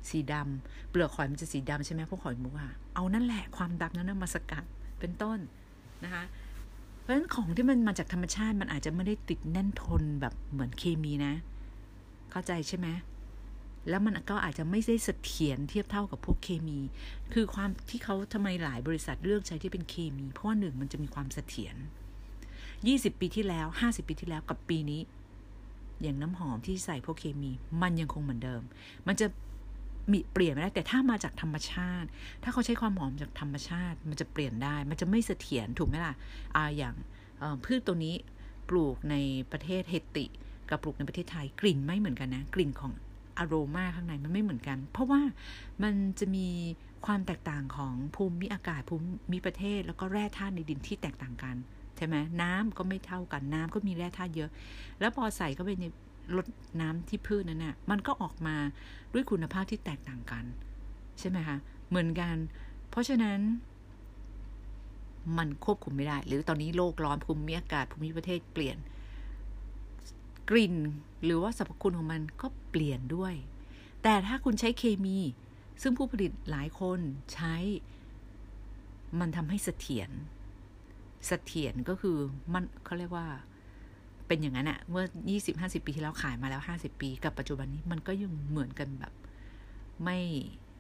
สีดำเปลือกหอยมันจะสีดำใช่ไหมพวกหอยมุกอะเอานั่นแหละความดำนั้นมาสกัดเป็นต้นนะคะเพราะฉะนั้นของที่มันมาจากธรรมชาติมันอาจจะไม่ได้ติดแน่นทนแบบเหมือนเคมีนะ เข้าใจใช่ไหม แล้วมันก็อาจจะไม่ได้เสถียรเทียบเท่ากับพวกเคมี คือความที่เขาทำไมหลายบริษัทเลือกใช้ที่เป็นเคมี เพราะว่าหนึ่งมันจะมีความเสถียรยี่สิบปีที่แล้วห้าสิบปีที่แล้วกับปีนี้ อย่างน้ำหอมที่ใส่พวกเคมี มันยังคงเหมือนเดิม มันจะมีเปลี่ยนไม่ได้แต่ถ้ามาจากธรรมชาติ ถ้าเขาใช้ความหอมจากธรรมชาติ มันจะเปลี่ยนได้ มันจะไม่เสถียรถูกไหมล่ะอ่าอย่างพืชตัวนี้ปลูกในประเทศเฮติ กับปลูกในประเทศไทยกลิ่นไม่เหมือนกันนะ กลิ่นของ อารมาข้างในมันไม่เหมือนกัน เพราะว่ามันจะมีความแตกต่างของภูมิอากาศภูมิประเทศ แล้วก็แร่ธาตุในดินที่แตกต่างกันใช่ไหมน้ำก็ไม่เท่ากันน้ำก็มีแร่ธาตุเยอะ แล้วพอใส่เข้าไปในลดน้ำที่พืชนั้นน่ะมันก็ออกมาด้วยคุณภาพที่แตกต่างกัน ใช่ไหมคะเหมือนกัน เพราะฉะนั้น มันควบคุมไม่ได้ หรือตอนนี้โลกร้อนภูมิอากาศภูมิประเทศเปลี่ยน กลิ่นหรือว่าสรรพคุณของมันก็เปลี่ยนด้วย แต่ถ้าคุณใช้เคมี ซึ่งผู้ผลิตหลายคนใช้ มันทำให้เสถียรเสถียรก็คือมันเขาเรียกว่าเป็นอย่างนั้นอะเมื่อยี่สิบห้าสิบปีที่แล้วขายมาแล้วห้าสิบปี กับปัจจุบันนี้มันก็ยังเหมือนกันแบบ ไม่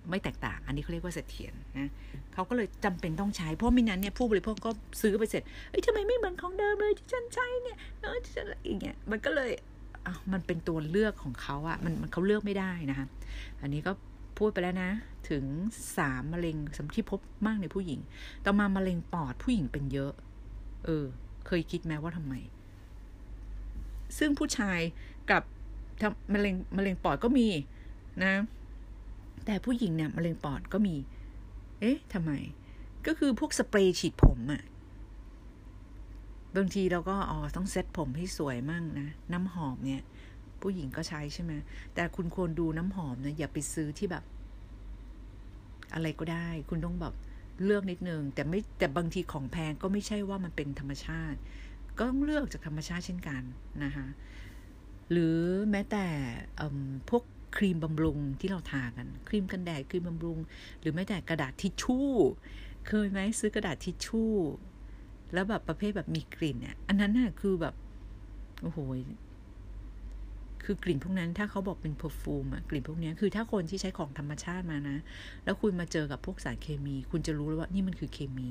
ไม่แตกต่าง อันนี้เขาเรียกว่าเสถียรนะเขาก็เลยจำเป็นต้องใช้ เพราะมินั้นเนี่ยผู้บริโภคก็ซื้อไปเสร็จ เอ้ยทำไมไม่เหมือนของเดิมเลยที่ฉันใช้เนี่ยเออที่ฉันอะไรอย่างเงี้ย มันก็เลยอะมันเป็นตัวเลือกของเขาอะมันมันเขาเลือกไม่ได้นะคะ อันนี้ก็พูดไปแล้วนะ ถึงสามมะเร็งสำที่พบมากในผู้หญิง ต่อมามะเร็งปอดผู้หญิงเป็นเยอะ เออ เคยคิดไหมว่าทำไม ซึ่งผู้ชายกับมะเร็งมะเร็งปอดก็มีนะ แต่ผู้หญิงเนี่ยมะเร็งปอดก็มี เอ๊ะทำไม ก็คือพวกสเปรย์ฉีดผมอะบางทีเราก็อ๋อต้องเซ็ตผมให้สวยมั่งนะ น้ำหอมเนี่ย ผู้หญิงก็ใช้ใช่ไหมแต่คุณควรดูน้ำหอมนะอย่าไปซื้อที่แบบ อะไรก็ได้ คุณต้องแบบเลือกนิดนึง แต่ไม่แต่บางทีของแพงก็ไม่ใช่ว่ามันเป็นธรรมชาติ ก็ต้องเลือกจากธรรมชาติเช่นกันนะคะหรือแม้แต่พวก ครีมบำรุงที่เราทากัน ครีมกันแดดครีมบำรุง หรือแม้แต่กระดาษทิชชู่ เคยไหมซื้อกระดาษทิชชู่ แล้วแบบประเภทแบบมีกลิ่นเนี่ยอันนั้นน่ะคือแบบโอ้โหคือกลิ่นพวกนั้นถ้าเขาบอกเป็น perfume อะกลิ่นพวกนี้คือถ้าคนที่ใช้ของธรรมชาติมานะ แล้วคุณมาเจอกับพวกสารเคมี คุณจะรู้แล้วว่านี่มันคือเคมี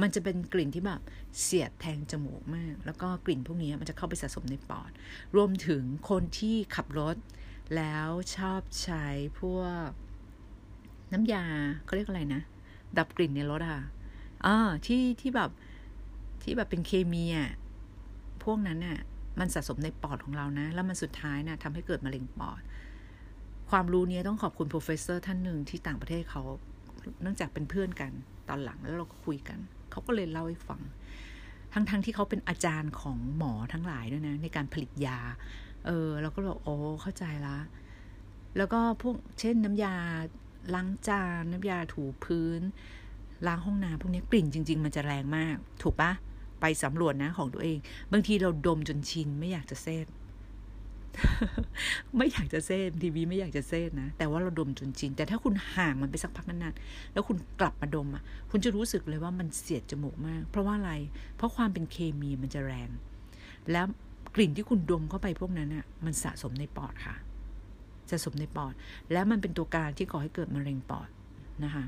มันจะเป็นกลิ่นที่แบบเสียดแทงจมูกมาก แล้วก็กลิ่นพวกนี้มันจะเข้าไปสะสมในปอด รวมถึงคนที่ขับรถ แล้วชอบใช้พวกน้ำยาเขาเรียกอะไรนะ ดับกลิ่นในรถอะอ่าที่ที่แบบที่แบบเป็นเคมีอะพวกนั้นน่ะ มันสะสมในปอดของเรานะ แล้วมันสุดท้ายนะทำให้เกิดมะเร็งปอด ความรู้นี้ต้องขอบคุณ professor ท่านหนึ่งที่ต่างประเทศเขา เนื่องจากเป็นเพื่อนกันตอนหลังแล้วเราก็คุยกัน เขาก็เลยเล่าให้ฟัง ทั้งๆ ที่เขาเป็นอาจารย์ของหมอทั้งหลายด้วยนะ ในการผลิตยา เออเราก็บอกโอ้เข้าใจละแล้วก็พวกเช่นน้ำยาล้างจานน้ำยาถูพื้น ล้างห้องน้ำพวกนี้กลิ่นจริง ๆ มันจะแรงมาก ถูกปะไปสำรวจนะของตัวเอง บางทีเราดมจนชินไม่อยากจะ saidไม่อยากจะเซตทีวีไม่อยากจะเซตนะ แต่ว่าเราดมจนชินแต่ถ้าคุณห่างมันไปสักพักนานๆแล้วคุณกลับมาดมอะ คุณจะรู้สึกเลยว่ามันเสียดจมูกมาก เพราะว่าอะไร เพราะความเป็นเคมีมันจะแรง แล้ว กลิ่นที่คุณดมเข้าไปพวกนั้นอะมันสะสมในปอดค่ะ สะสมในปอด แล้วมันเป็นตัวการที่ก่อให้เกิดมะเร็งปอดนะคะ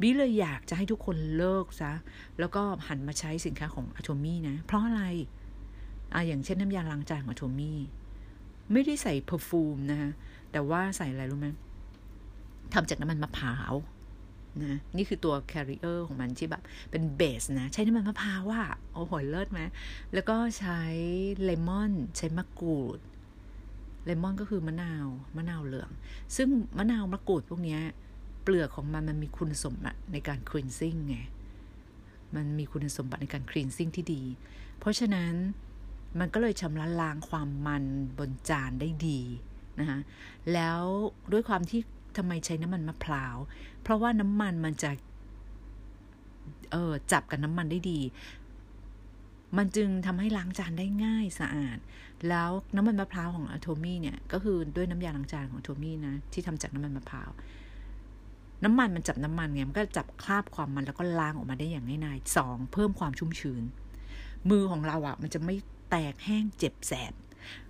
บิเลยอยากจะให้ทุกคนเลิกซะ แล้วก็หันมาใช้สินค้าของอะโทมี่นะ เพราะอะไรอะอย่างเช่นน้ำยาล้างจานของอะโทมี่ไม่ได้ใส่เพอร์ฟูมนะคะแต่ว่าใส่อะไรรู้ไหมทำจากน้ำมันมะพร้าว นะนี่คือตัว carrier ของมันที่แบบเป็นเบสนะ ใช้น้ำมันมะพร้าวว่าโอ้โหเลิศไหมแล้วก็ใช้เลมอน ใช้มะกรูด เลมอนก็คือมะนาวมะนาวเหลือง ซึ่งมะนาวมะกรูดพวกนี้เปลือกของมันมันมีคุณสมบัติในการ cleansing ไงมันมีคุณสมบัติในการ cleansing ที่ดี เพราะฉะนั้นมันก็เลยชำระล้างความมันบนจานได้ดีนะคะแล้วด้วยความที่ ทำไมใช้น้ำมันมะพร้าว เพราะว่าน้ำมันมันจะเออจับกับน้ำมันได้ดี มันจึงทำให้ล้างจานได้ง่ายสะอาด แล้วน้ำมันมะพร้าวของอโทมี่เนี่ย ก็คือด้วยน้ำยาล้างจานของอโทมี่นะ ที่ทำจากน้ำมันมะพร้าวน้ำมันมันจับน้ำมันไงมันก็จับคราบความมันแล้วก็ล้างออกมาได้อย่างง่ายๆสองเพิ่มความชุ่มชื้น มือของเราอะ่ะ มันจะไม่แตกแห้งเจ็บแสบ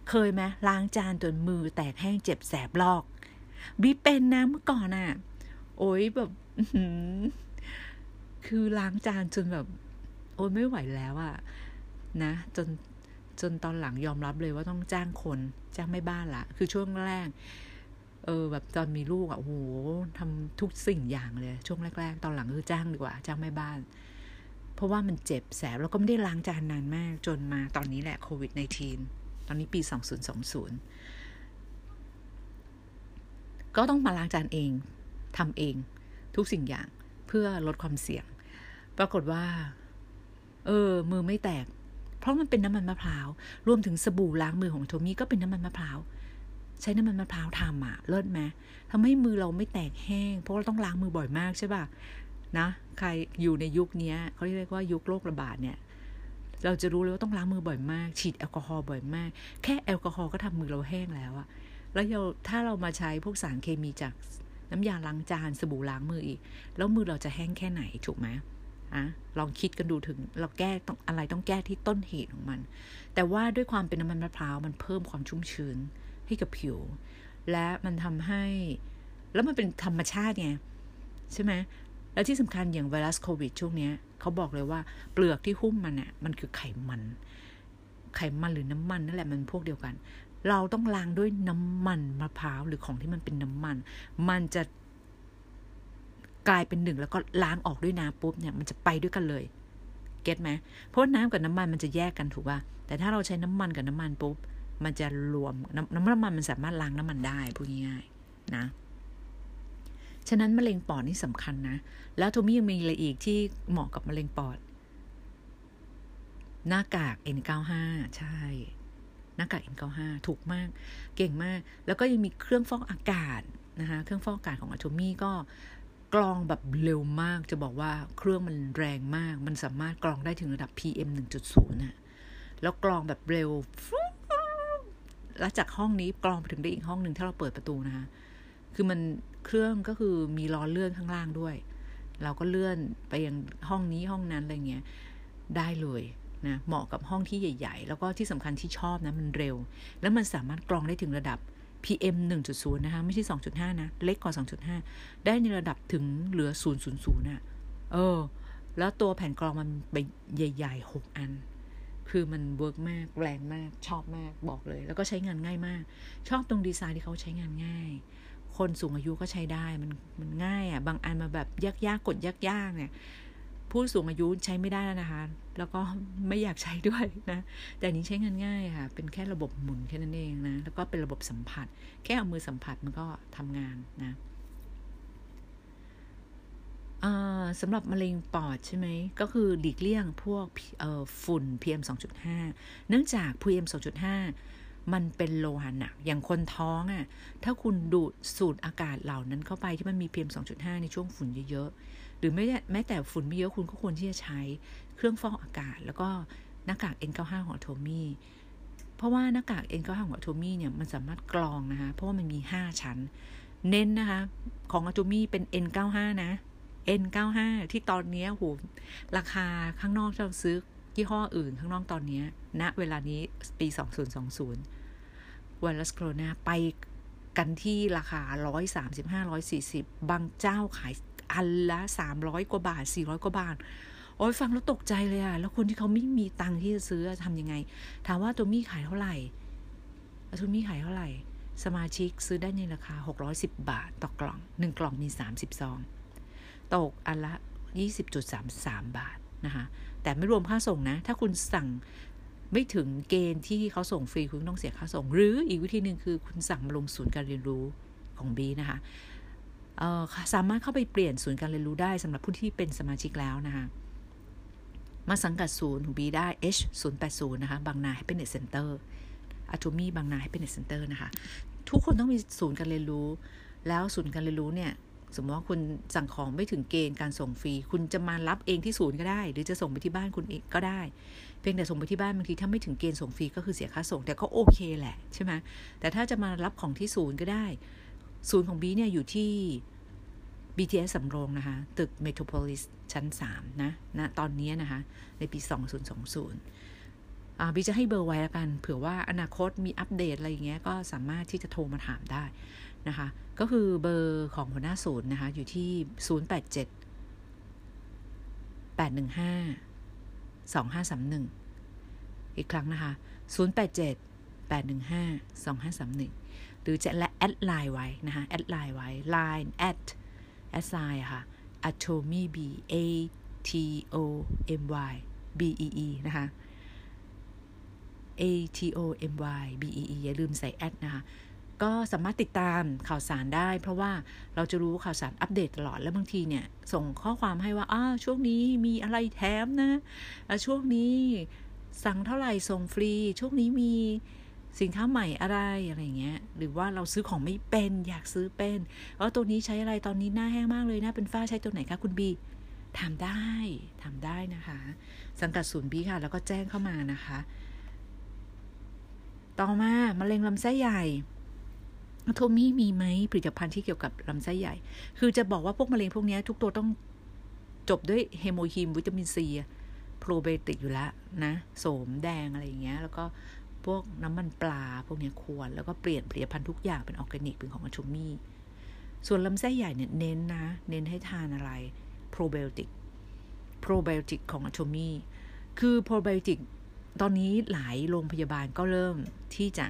เคยไหมล้างจานจนมือแตกแห้งเจ็บแสบลอก บีเป็นนะเมื่อก่อนอะ่ะ โอ้ยแบบคือล้างจานจนแบบ โอ้ยไม่ไหวแล้วอะ่ะ นะ จนจนตอนหลังยอมรับเลยว่าต้องจ้างคนจ้างไม่บ้านละคือช่วงแรก เออ แบบตอนมีลูกอะ่ะโอ้โหทำทุกสิ่งอย่างเลย ช่วงแรก ๆ ตอนหลังคือจ้างดีกว่า จ้างไม่บ้าน เพราะว่ามันเจ็บแสบแล้วก็ไม่ได้ล้างจานนานมาก จนมาตอนนี้แหละโควิด -19 ตอนนี้ปี 2020 ก็ต้องมาล้างจานเองทำเองทุกสิ่งอย่างเพื่อลดความเสี่ยง ปรากฏว่า เออ มือไม่แตก เพราะมันเป็นน้ำมันมะพร้าว รวมถึงสบู่ล้างมือของโทมี่ก็เป็นน้ำมันมะพร้าว ใช้น้ำมันมะพร้าวทำอะเลิศไหมทำให้มือเราไม่แตกแห้ง เพราะเราต้องล้างมือบ่อยมากใช่ป่ะ นะ ใครอยู่ในยุคนี้เขาเรียกว่ายุคโรคระบาดเนี่ย เราจะรู้เลยว่าต้องล้างมือบ่อยมาก ฉีดแอลกอฮอล์บ่อยมาก แค่แอลกอฮอล์ก็ทำมือเราแห้งแล้วอะ แล้วถ้าเรามาใช้พวกสารเคมีจากน้ำยาล้างจานสบู่ล้างมืออีก แล้วมือเราจะแห้งแค่ไหนถูกไหมอะลองคิดกันดูถึงเราแก้ต้องอะไรต้องแก้ที่ต้นเหตุของมัน แต่ว่าด้วยความเป็นน้ำมันมะพร้าวมันเพิ่มความชุ่มชื้นให้กับผิว และมันทำให้ แล้วมันเป็นธรรมชาติไงใช่ไหมแล้วที่สำคัญอย่างไวรัสโควิดช่วงนี้เขาบอกเลยว่าเปลือกที่หุ้มมันเนี่ยมันคือไขมัน ไขมันหรือน้ำมันนั่นแหละมันพวกเดียวกัน เราต้องล้างด้วยน้ำมันมะพร้าวหรือของที่มันเป็นน้ำมัน มันจะกลายเป็นหนึ่งแล้วก็ล้างออกด้วยน้ำปุ๊บเนี่ยมันจะไปด้วยกันเลยเก็ตไหมเพราะน้ำกับน้ำมันมันจะแยกกันถูกป่ะแต่ถ้าเราใช้น้ำมันกับน้ำมันปุ๊บมันจะรวมน้ำน้ำมันมันสามารถล้างน้ำมันได้พูดง่ายๆนะฉะนั้นมะเร็งปอดนี่สำคัญนะ แล้วทูมี่ยังมีอะไรอีกที่เหมาะกับมะเร็งปอด หน้ากาก N95 ใช่ หน้ากาก N95 ถูกมาก เก่งมาก แล้วก็ยังมีเครื่องฟอกอากาศนะคะเครื่องฟอกอากาศของอะโทมี่ก็กรองแบบเร็วมากจะบอกว่าเครื่องมันแรงมาก มันสามารถกรองได้ถึงระดับ PM 1.0น่ะแล้วกรองแบบเร็วแล้วจากห้องนี้กรองไปถึงได้อีกห้องหนึ่งถ้าเราเปิดประตูนะคะคือมันเครื่องก็คือมีล้อเลื่อนข้างล่างด้วย เราก็เลื่อนไปยังห้องนี้ห้องนั้นอะไรเงี้ยได้เลย นะเหมาะกับห้องที่ใหญ่ ๆ แล้วก็ที่สำคัญที่ชอบนะมันเร็ว แล้วมันสามารถกรองได้ถึงระดับ PM 1.0 นะคะ ไม่ใช่ 2.5 นะ เล็กกว่า 2.5 ได้ในระดับถึงเหลือ 0.00น่ะเออ แล้วตัวแผ่นกรองมันไปใหญ่ๆ 6 อัน คือมัน work มาก แรงมาก ชอบมาก บอกเลย แล้วก็ใช้งานง่ายมาก ชอบตรงดีไซน์ที่เขาใช้งานง่าย คนสูงอายุก็ใช้ได้ มันมันง่ายอะ่ะ บางอันมาแบบยากๆ กดยากๆ เนี่ย ผู้สูงอายุใช้ไม่ได้แล้วนะคะ แล้วก็ไม่อยากใช้ด้วยนะ แต่นี้ใช้งานง่ายค่ะ เป็นแค่ระบบหมุนแค่นั้นเองนะ แล้วก็เป็นระบบสัมผัส แค่เอามือสัมผัสมันก็ทำงานนะสำหรับมะเร็งปอดใช่ไหม ก็คือหลีกเลี่ยงพวกฝุ่น PM 2.5 เนื่องจาก PM 2.5 มันเป็นโลหะหนัก อย่างคนท้องอะ่ะ ถ้าคุณดูดสูดอากาศเหล่านั้นเข้าไปที่มันมี PM 2.5 ในช่วงฝุ่นเยอะ หรือไม่แม้แต่ฝุ่นไม่เยอะคุณก็ควรที่จะใช้เครื่องฟอกอากาศ แล้วก็หน้ากาก N95 ของโทมี่เพราะว่าหน้ากาก N95 ของโทมี่เนี่ยมันสามารถกรองนะคะเพราะว่ามันมี 5 ชั้น เน้นนะคะ ของอโทมี่เป็น N95 นะ N95 ที่ตอนนี้โหราคาข้างนอกเราซื้อยี่ห้ออื่นข้างนอกตอนนี้ณนะเวลานี้ปี 2020ไวรัสโคโรนาไปกันที่ราคา 135 140 บางเจ้าขาย อันละสามร้อยกว่าบาทสี่ร้อยกว่าบาท โอ้ยฟังแล้วตกใจเลยอะแล้วคนที่เขาไม่มีตังค์ที่จะซื้อทำยังไง ถามว่าตัวมี่ขายเท่าไหร่ตัวมี่ขายเท่าไหร่ สมาชิกซื้อได้ในราคา 610 บาทต่อกล่อง 1 กล่องมี 30 ซอง ตกอันละ 20.33 บาทนะคะ แต่ไม่รวมค่าส่งนะ ถ้าคุณสั่งไม่ถึงเกณฑ์ที่เขาส่งฟรีคุณต้องเสียค่าส่ง หรืออีกวิธีหนึ่งคือคุณสั่งมาลงศูนย์การเรียนรู้ของบีนะคะ สามารถเข้าไปเปลี่ยนศูนย์การเรียนรู้ได้สำหรับผู้ที่เป็นสมาชิกแล้วนะคะมาสังกัดศูนย์ของบีได้ H 0 8 0นะคะ บางนา Happiness Center อะโ m มี่บางนา Happiness Center นะคะ ทุกคนต้องมีศูนย์การเรียนรู้ แล้วศูนย์การเรียนรู้เนี่ย สมมติว่าคุณสั่งของไม่ถึงเกณฑ์การส่งฟรี คุณจะมารับเองที่ศูนย์ก็ได้ หรือจะส่งไปที่บ้านคุณเองก็ได้ เพียงแต่ส่งไปที่บ้านบางทีถ้าไม่ถึงเกณฑ์ส่งฟรีก็คือเสียค่าส่ง แต่ก็โอเคแหละใช่ไหมแต่ถ้าจะมารับของที่ศูนย์ก็ได้ ศูนย์ของบีเนี่ยอยู่ที่ BTS สำโรงนะคะ ตึก Metropolis ชั้น 3 นะนะตอนนี้นะคะ ในปี 2020อ่าบีจะให้เบอร์ไว้แล้วกัน เผื่อว่าอนาคตมีอัปเดตอะไรอย่างเงี้ยก็สามารถที่จะโทรมาถามได้นะคะ ก็คือเบอร์ของหัวหน้าศูนย์นะคะ อยู่ที่ 087 815 2531 อีกครั้งนะคะ 087 815 2531 หรือจะและ add LINE ไว้นะคะ add LINE ไว้ LINE at at sign ค่ะ Atomy Bee a t o m y b e e นะคะ a t o m y b e e อย่าลืมใส่ at นะคะก็สามารถติดตามข่าวสารได้ เพราะว่าเราจะรู้ข่าวสารอัปเดตตลอดแล้วบางทีเนี่ย ส่งข้อความให้ว่าอ้าช่วงนี้มีอะไรแถมนะช่วงนี้สั่งเท่าไหร่ส่งฟรี ช่วงนี้มี สินค้าใหม่อะไรอะไรเงี้ย หรือว่าเราซื้อของไม่เป็นอยากซื้อเป็นว่าตัวนี้ใช้อะไรตอนนี้หน้าแห้งมากเลยนะเป็นฝ้าใช้ตัวไหนคะคุณบีทำได้ทำได้นะคะ สังกัดศูนย์บีค่ะ แล้วก็แจ้งเข้ามานะคะ ต่อมามะเร็งลำไส้ใหญ่ Atomy มีไหมผลิตภัณฑ์ที่เกี่ยวกับลำไส้ใหญ่ คือจะบอกว่าพวกมะเร็งพวกนี้ทุกตัวต้องจบด้วย HemoHIM วิตามินซีโปรไบโอติกอยู่แล้วนะ โสมแดงอะไรอย่างเงี้ย แล้วก็ พวกน้ำมันปลาพวกนี้ควร แล้วก็เปลี่ยนผลิตภัณฑ์ทุกอย่างเป็นออร์แกนิกเป็นของ Atomy ส่วนลำไส้ใหญ่เนี่ยเน้นนะ เน้นให้ทานอะไรโปรไบโอติกโปรไบโอติกของ Atomy คือโปรไบโอติกตอนนี้หลายโรงพยาบาลก็เริ่มที่จะ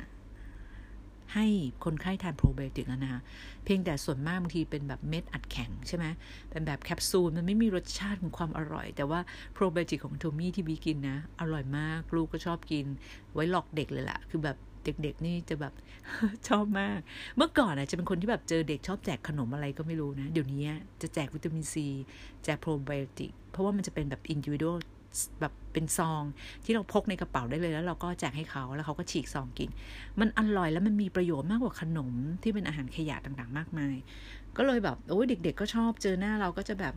ให้คนไข้ทานโปรไบโอติกแล้วนะคะเพียงแต่ส่วนมากบางทีเป็นแบบเม็ดอัดแข็งใช่ไหมเป็นแบบแคปซูลมันไม่มีรสชาติของความอร่อย แต่ว่าโปรไบโอติกของโทมี่ที่บีกินนะอร่อยมากลูกก็ชอบกิน ไว้หลอกเด็กเลยล่ะ คือแบบเด็กๆนี่จะแบบชอบมาก เมื่อก่อนอะจะเป็นคนที่แบบเจอเด็กชอบแจกขนมอะไรก็ไม่รู้นะ เดี๋ยวนี้จะแจกวิตามินซี แจกโปรไบโอติก เพราะว่ามันจะเป็นแบบอินดิวิ u a l แบบเป็นซองที่เราพกในกระเป๋าได้เลยแล้วเราก็แจกให้เขาแล้วเขาก็ฉีกซองกิน มันอร่อยแล้วมันมีประโยชน์มากกว่าขนมที่เป็นอาหารขยะต่างๆ มากมาย ก็เลยแบบโอ้ยเด็ก ๆ ก็ชอบเจอหน้าเราก็จะแบบ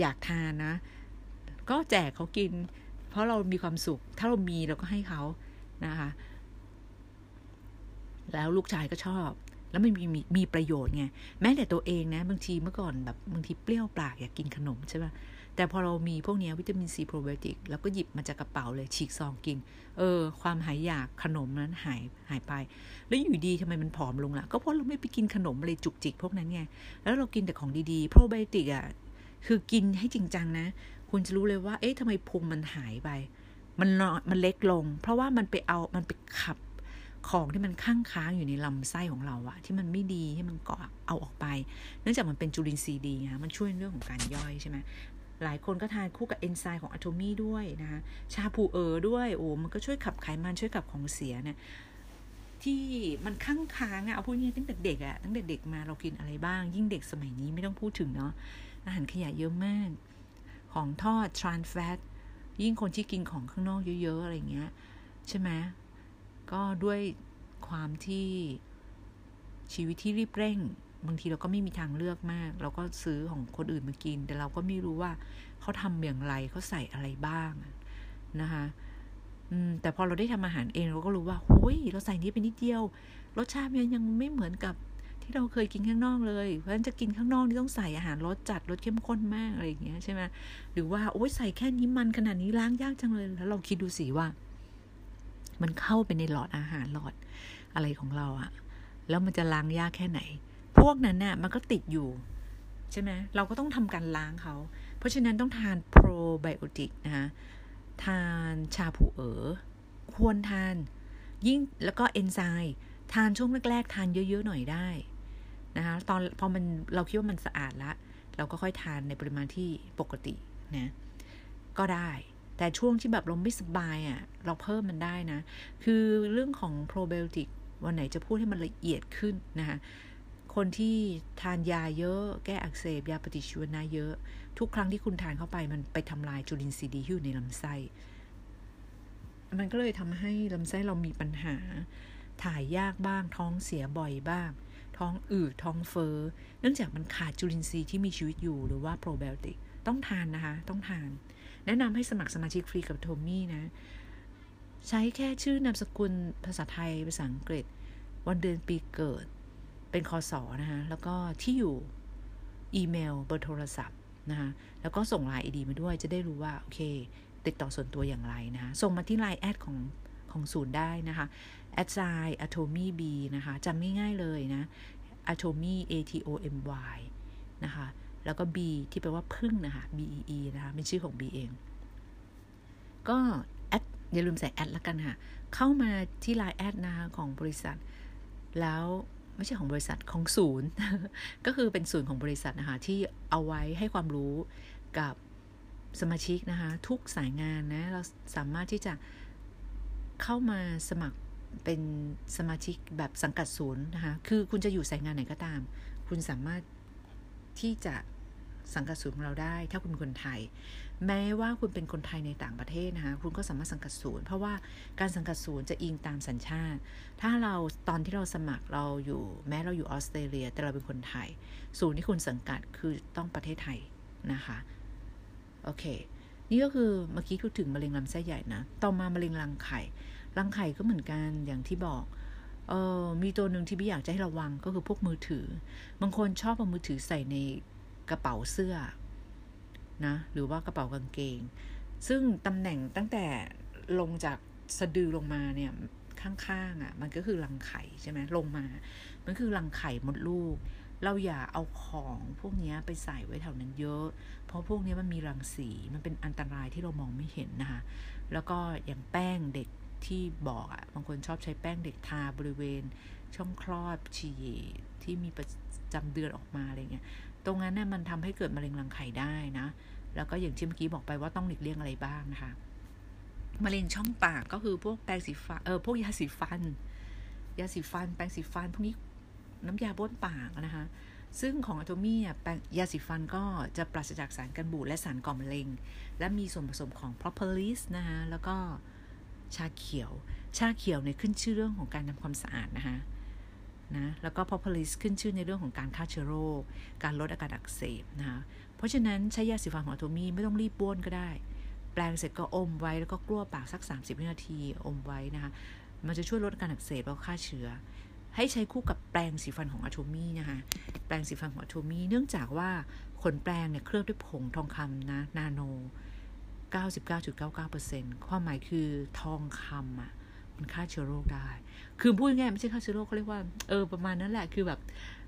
อยากทานนะ ก็แจกเขากิน เพราะเรามีความสุข ถ้าเรามีเราก็ให้เขานะคะ แล้วลูกชายก็ชอบ แล้วมันมีมีมีประโยชน์ไงแม้แต่ตัวเองนะ บางทีเมื่อก่อนแบบบางทีเปรี้ยวปากอยากกินขนมใช่ป่ะ แต่พอเรามีพวกนี้วิตามินซีโปรไบโอติกแล้วก็หยิบมาจากกระเป๋าเลยฉีกซองกิน เออ ความหายอยากขนมนั้นหายหายไป แล้วอยู่ดีทำไมมันผอมลงละ่ะ ก็เพราะเราไม่ไปกินขนมอะไรจุกจิกพวกนั้นไง แล้วเรากินแต่ของดีๆโปรไบโอติกอะคือกินให้จริงจังนะ คุณจะรู้เลยว่า เอ๊ะทำไมพุงมันหายไป มันมันเล็กลง เพราะว่ามันไปเอามันไปขับของที่มันข้างค้างอยู่ในลำไส้ของเราอะที่มันไม่ดีที่มันเกาะเอาออกไป เนื่องจากมันเป็นจุลินทรีย์ดีนะมันช่วยเรื่องของการย่อยใช่ไหม หลายคนก็ทานคู่กับเอนไซม์ของอะโทมี่ด้วยนะคะชาผูเออด้วยโอ้มันก็ช่วยขับไขมันช่วยขับของเสียเนี่ยที่มันข้างค้างอะเอาพูดง่ายตั้งแต่เด็กอะตั้งแต่เด็กมาเรากินอะไรบ้าง ยิ่งเด็กสมัยนี้ไม่ต้องพูดถึงเนาะอาหารขยะเยอะมาก ของทอดทรานแฟตยิ่งคนที่กินของข้างนอกเยอะๆอะไรเงี้ยใช่ไหมก็ด้วยความที่ชีวิตที่รีบเร่ง บางทีเราก็ไม่มีทางเลือกมาก เราก็ซื้อของคนอื่นมากิน แต่เราก็ไม่รู้ว่าเขาทำอย่างไรเขาใส่อะไรบ้างนะคะแต่พอเราได้ทำอาหารเองเราก็รู้ว่าโอ้ยเราใส่นี้ไปนิดเดียว รสชาติมันยังไม่เหมือนกับที่เราเคยกินข้างนอกเลย เพราะฉะนั้นจะกินข้างนอกนี่ต้องใส่อาหารรสจัดรสเข้มข้นมากอะไรอย่างเงี้ยใช่ไหมหรือว่าโอ้ยใส่แค่นี้มันขนาดนี้ล้างยากจังเลย แล้วเราคิดดูสิว่า มันเข้าไปในหลอดอาหารหลอดอะไรของเราอะแล้วมันจะล้างยากแค่ไหน พวกนั้นเนี่ยมันก็ติดอยู่ใช่ไหมเราก็ต้องทำการล้างเขา เพราะฉะนั้นต้องทานโปรไบโอติกนะคะทานชาผูเอ๋อควรทานยิ่งแล้วก็เอนไซม์ทานช่วงแรก ๆ ทานเยอะ ๆ หน่อยได้นะคะตอนพอมันเราคิดว่ามันสะอาดละ เราก็ค่อยทานในปริมาณที่ปกตินะก็ได้แต่ช่วงที่แบบเราไม่สบายอะ่ะเราเพิ่มมันได้นะ คือเรื่องของโปรไบโอติกวันไหนจะพูดให้มันละเอียดขึ้นนะคะ คนที่ทานยาเยอะ แก้อักเสบยาปฏิชีวนะเยอะ ทุกครั้งที่คุณทานเข้าไปมันไปทำลายจุลินทรีย์ดีที่อยู่ในลำไส้ มันก็เลยทำให้ลำไส้เรามีปัญหา ถ่ายยากบ้าง ท้องเสียบ่อยบ้าง ท้องอืดท้องเฟ้อเนื่องจากมันขาดจุลินทรีย์ที่มีชีวิตอยู่หรือว่าโปรไบโอติกต้องทานนะคะ ต้องทาน แนะนำให้สมัครสมาชิกฟรีกับ Atomy นะ ใช้แค่ชื่อนามสกุลภาษาไทยภาษาอังกฤษ วันเดือนปีเกิด เป็นคอสอนะคะแล้วก็ที่อยู่อีเมลเบอร์โทรศัพท์นะคะแล้วก็ส่ง LINE ID มาด้วยจะได้รู้ว่าโอเค ติดต่อส่วนตัวอย่างไรนะคะส่งมาที่ LINE at ของของศูนย์ได้นะคะ at sign Atomy Bee นะคะจำง่ายๆเลยนะอะโทมี่ A T O M Y นะคะแล้วก็ B ที่แปลว่าพึ่งนะคะ B E E นะคะเป็นชื่อของ B เอง ก็ add อย่าลืมใส่ at แล้วกันค่ะ เข้ามาที่ LINE at นะคะของบริษัท แล้ว ไม่ใช่ของบริษัทของศูนย์ ก็คือเป็นศูนย์ของบริษัทนะคะที่เอาไว้ให้ความรู้กับสมาชิกนะคะ ทุกสายงานนะเราสามารถที่จะเข้ามาสมัครเป็นสมาชิกแบบสังกัดศูนย์นะคะ คือคุณจะอยู่สายงานไหนก็ตาม คุณสามารถที่จะสังกัดศูนย์ของเราได้ ถ้าคุณคนไทย แม้ว่าคุณเป็นคนไทยในต่างประเทศนะคะคุณก็สามารถสังกัดศูนย์ เพราะว่าการสังกัดศูนย์จะอิงตามสัญชาติ ถ้าเราตอนที่เราสมัครเราอยู่ แม้เราอยู่ออสเตรเลีย แต่เราเป็นคนไทย ศูนย์ที่คุณสังกัดคือต้องประเทศไทยนะคะโอเค นี่ก็คือเมื่อกี้พูดถึงมะเร็งลำไส้ใหญ่นะ ต่อมามะเร็งรังไข่รังไข่ก็เหมือนกันอย่างที่บอกเออมีตัวหนึ่งที่พี่อยากจะให้ระวังก็คือพวกมือถือ บางคนชอบเอามือถือใส่ในกระเป๋าเสื้อ นะหรือว่ากระเป๋ากางเกง ซึ่งตำแหน่งตั้งแต่ลงจากสะดือลงมาเนี่ยข้างๆอะ่ะ มันก็คือรังไข่ใช่ไหมลงมา มันคือรังไข่มดลูก เราอย่าเอาของพวกนี้ไปใส่ไว้แถวนั้นเยอะ เพราะพวกนี้มันมีรังสีมันเป็นอันตรายที่เรามองไม่เห็นนะคะ แล้วก็อย่างแป้งเด็กที่บอกอะ่ะบางคนชอบใช้แป้งเด็กทาบริเวณ ช่องคลอดฉี่ที่มีประจำเดือนออกมาอะไรเงี้ย ตรงนั้นเนี่ยมันทำให้เกิดมะเร็งรังไข่ได้นะ แล้วก็อย่างที่เมื่อกี้บอกไปว่าต้องหลีกเลี่ยงอะไรบ้างนะคะ มะเร็งช่องปากก็คือพวกแปรงสีฟัน เออ พวกยาสีฟัน ยาสีฟัน แปรงสีฟัน พวกนี้น้ำยาบ้วนปากนะคะ ซึ่งของอะโตมี่อะแปรงยาสีฟันก็จะปราศจากสารกันบูดและสารก่อมะเร็ง และมีส่วนผสมของ propolis นะคะ แล้วก็ชาเขียว ชาเขียวเนี่ยขึ้นชื่อเรื่องของการทำความสะอาดนะคะ นะแล้วก็ propolis ขึ้นชื่อในเรื่องของการฆ่าเชื้อโรค การลดอาการอักเสบนะคะเพราะฉะนั้นใช้ยาสีฟันของอโตมี่ไม่ต้องรีบบ้วนก็ได้ แปรงเสร็จก็อมไว้แล้วก็กลั้วปากสัก 30 วินาทีอมไว้นะคะมันจะช่วยลดอาการอักเสบแล้วฆ่าเชื้อ ให้ใช้คู่กับแปรงสีฟันของอะโตมี่นะคะแปรงสีฟันของอะโตมี่เนื่องจากว่าขนแปรงเนี่ยเคลือบด้วยผงทองคำนะนาโน 99.99%ความหมายคือทองคำอะ มันฆ่าเชื้อโรคได้ คือพูดง่ายไม่ใช่ฆ่าเชื้อโรคเขาเรียกว่าเออประมาณนั้นแหละคือแบบ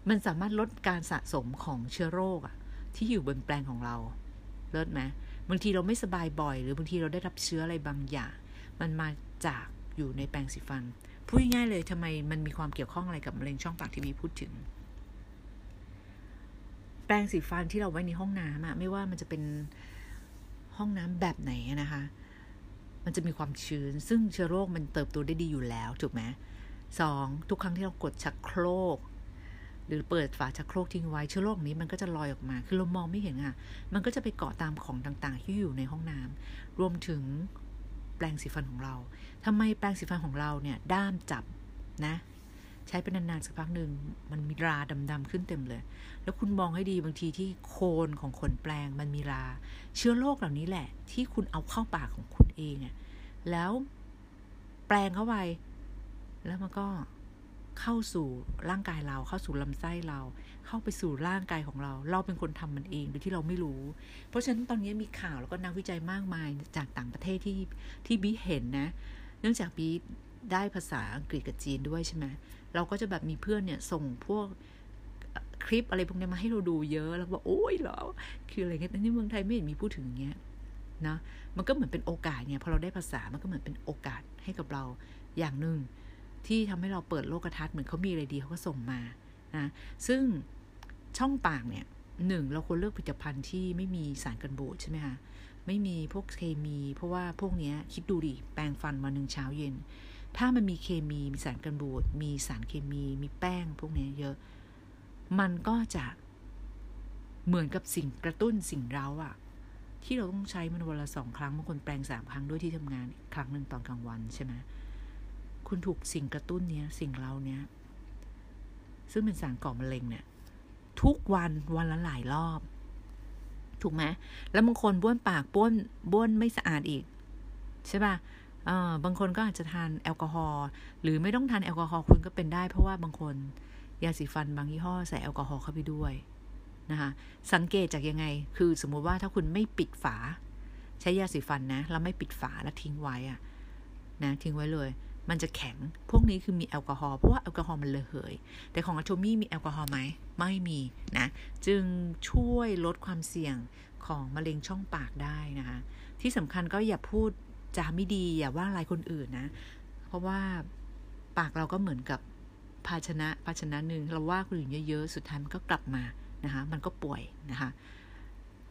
มันสามารถลดการสะสมของเชื้อโรคอะที่อยู่บนแปลงของเราเลิศไหมบางทีเราไม่สบายบ่อย หรือบางทีเราได้รับเชื้ออะไรบางอย่าง มันมาจากอยู่ในแปรงสีฟันพูดง่ายเลยทำไมมันมีความเกี่ยวข้องอะไรกับมะเร็งช่องปากที่บีพูดถึง แปรงสีฟันที่เราไว้ในห้องน้ำอะไม่ว่ามันจะเป็นห้องน้ำแบบไหนนะคะ มันจะมีความชื้น ซึ่งเชื้อโรคมันเติบโตได้ดีอยู่แล้วถูกไหมสองทุกครั้งที่เรากดชักโครก หรือเปิดฝาชักโครกทิ้งไว้เชื้อโรคนี้มันก็จะลอยออกมา คือเรามองไม่เห็นอะ มันก็จะไปเกาะตามของต่างๆ ที่อยู่ในห้องน้ำรวมถึงแปรงสีฟันของเราทำไมแปรงสีฟันของเราเนี่ย ด้ามจับนะ ใช้เป็นนานๆสักพักหนึ่งมันมีราดำๆขึ้นเต็มเลย แล้วคุณมองให้ดีบางทีที่โคนของขนแปรงมันมีรา เชื้อโรคเหล่านี้แหละ ที่คุณเอาเข้าปากของคุณเองอะ แล้วแปลงเข้าไป แล้วมันก็เข้าสู่ร่างกายเราเข้าสู่ลำไส้เรา เข้าไปสู่ร่างกายของเรา เราเป็นคนทำมันเองโดยที่เราไม่รู้ เพราะฉะนั้นตอนนี้มีข่าวแล้วก็นักวิจัยมากมายจากต่างประเทศที่ที่บีเห็นนะ เนื่องจากบีได้ภาษาอังกฤษกับจีนด้วยใช่ไหมเราก็จะแบบมีเพื่อนเนี่ยส่งพวกคลิปอะไรพวกนี้มาให้เราดูเยอะแล้วบอกโอ้ยเหรอคืออะไรเงี้ยแต่นี่เมืองไทยไม่เห็นมีพูดถึงอย่างเงี้ย นะมันก็เหมือนเป็นโอกาสเนี่ยพอเราได้ภาษามันก็เหมือนเป็นโอกาสให้กับเราอย่างหนึ่งที่ทำให้เราเปิดโลกทัศน์เหมือนเขามีอะไรดีเขาก็ส่งมานะซึ่งช่องปากเนี่ยหนึ่งเราควรเลือกผลิตภัณฑ์ที่ไม่มีสารกันบูดใช่ไหมคะไม่มีพวกเคมี เพราะว่าพวกนี้คิดดูดิแปรงฟันมาหนึ่งเช้าเย็น ถ้ามันมีเคมีมีสารกันบูดมีสารเคมี มีแป้ง พวกนี้เยอะ มันก็จะเหมือนกับสิ่งกระตุ้นสิ่งเร้าอะ ที่เราต้องใช้มันวันละสองครั้งบางคนแปลงสามครั้งด้วยที่ทำงานครั้งหนึ่งตอนกลางวันใช่ไหมคุณถูกสิ่งกระตุ้นเนี้ยสิ่งเราเนี้ยซึ่งเป็นสารก่อมะเร็งเนี่ยทุกวันวันละหลายรอบ ถูกไหมแล้วบางคนบ้วนปากบ้วนบ้วนไม่สะอาดอีก ใช่ป่ะบางคนก็อาจจะทานแอลกอฮอล์หรือไม่ต้องทานแอลกอฮอล์คุณก็เป็นได้ เพราะว่าบางคนยาสีฟันบางยี่ห้อใส่แอลกอฮอล์เข้าไปด้วย นะคะสังเกตจากยังไง คือสมมุติว่าถ้าคุณไม่ปิดฝา ใช้ยาสีฟันนะแล้วไม่ปิดฝาแล้วทิ้งไว้อะนะทิ้งไว้เลย มันจะแข็งพวกนี้คือมีแอลกอฮอล์เพราะว่าแอลกอฮอล์มันระเหย แต่ของอะโทมี่มีแอลกอฮอล์ไหมไม่มีนะจึงช่วยลดความเสี่ยงของมะเร็งช่องปากได้นะคะที่สำคัญก็อย่าพูดจาไม่ดีอย่าว่าอะไรคนอื่นนะ เพราะว่าปากเราก็เหมือนกับภาชนะภาชนะหนึ่งเราว่าคนอื่นเยอะๆ สุดท้ายมันก็กลับมา นะคะมันก็ป่วยนะคะ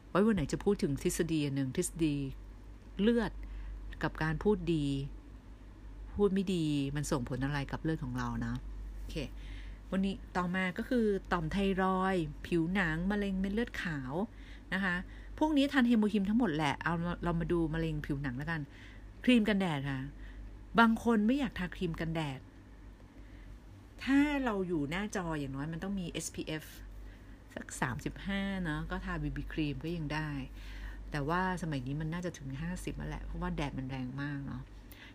ไว้วันไหนจะพูดถึงทฤษฎีหนึ่งทฤษฎีเลือดกับการพูดดี พูดไม่ดีมันส่งผลอะไรกับเลือดของเรานะโอเควันนี้ต่อมาก็คือต่อมไทรอยผิวหนังมะเร็งเม็ดเลือดขาวนะคะพวกนี้ทานเฮโมฮิมทั้งหมดแหละเอาเรามาดูมะเร็งผิวหนังแล้วกัน ครีมกันแดดค่ะ บางคนไม่อยากทาครีมกันแดด ถ้าเราอยู่หน้าจออย่างน้อยมันต้องมี SPF สักสามสิบห้าเนาะก็ทาบีบีครีมก็ยังได้ แต่ว่าสมัยนี้มันน่าจะถึงห้าสิบแล้วแหละ เพราะว่าแดดมันแรงมากเนาะ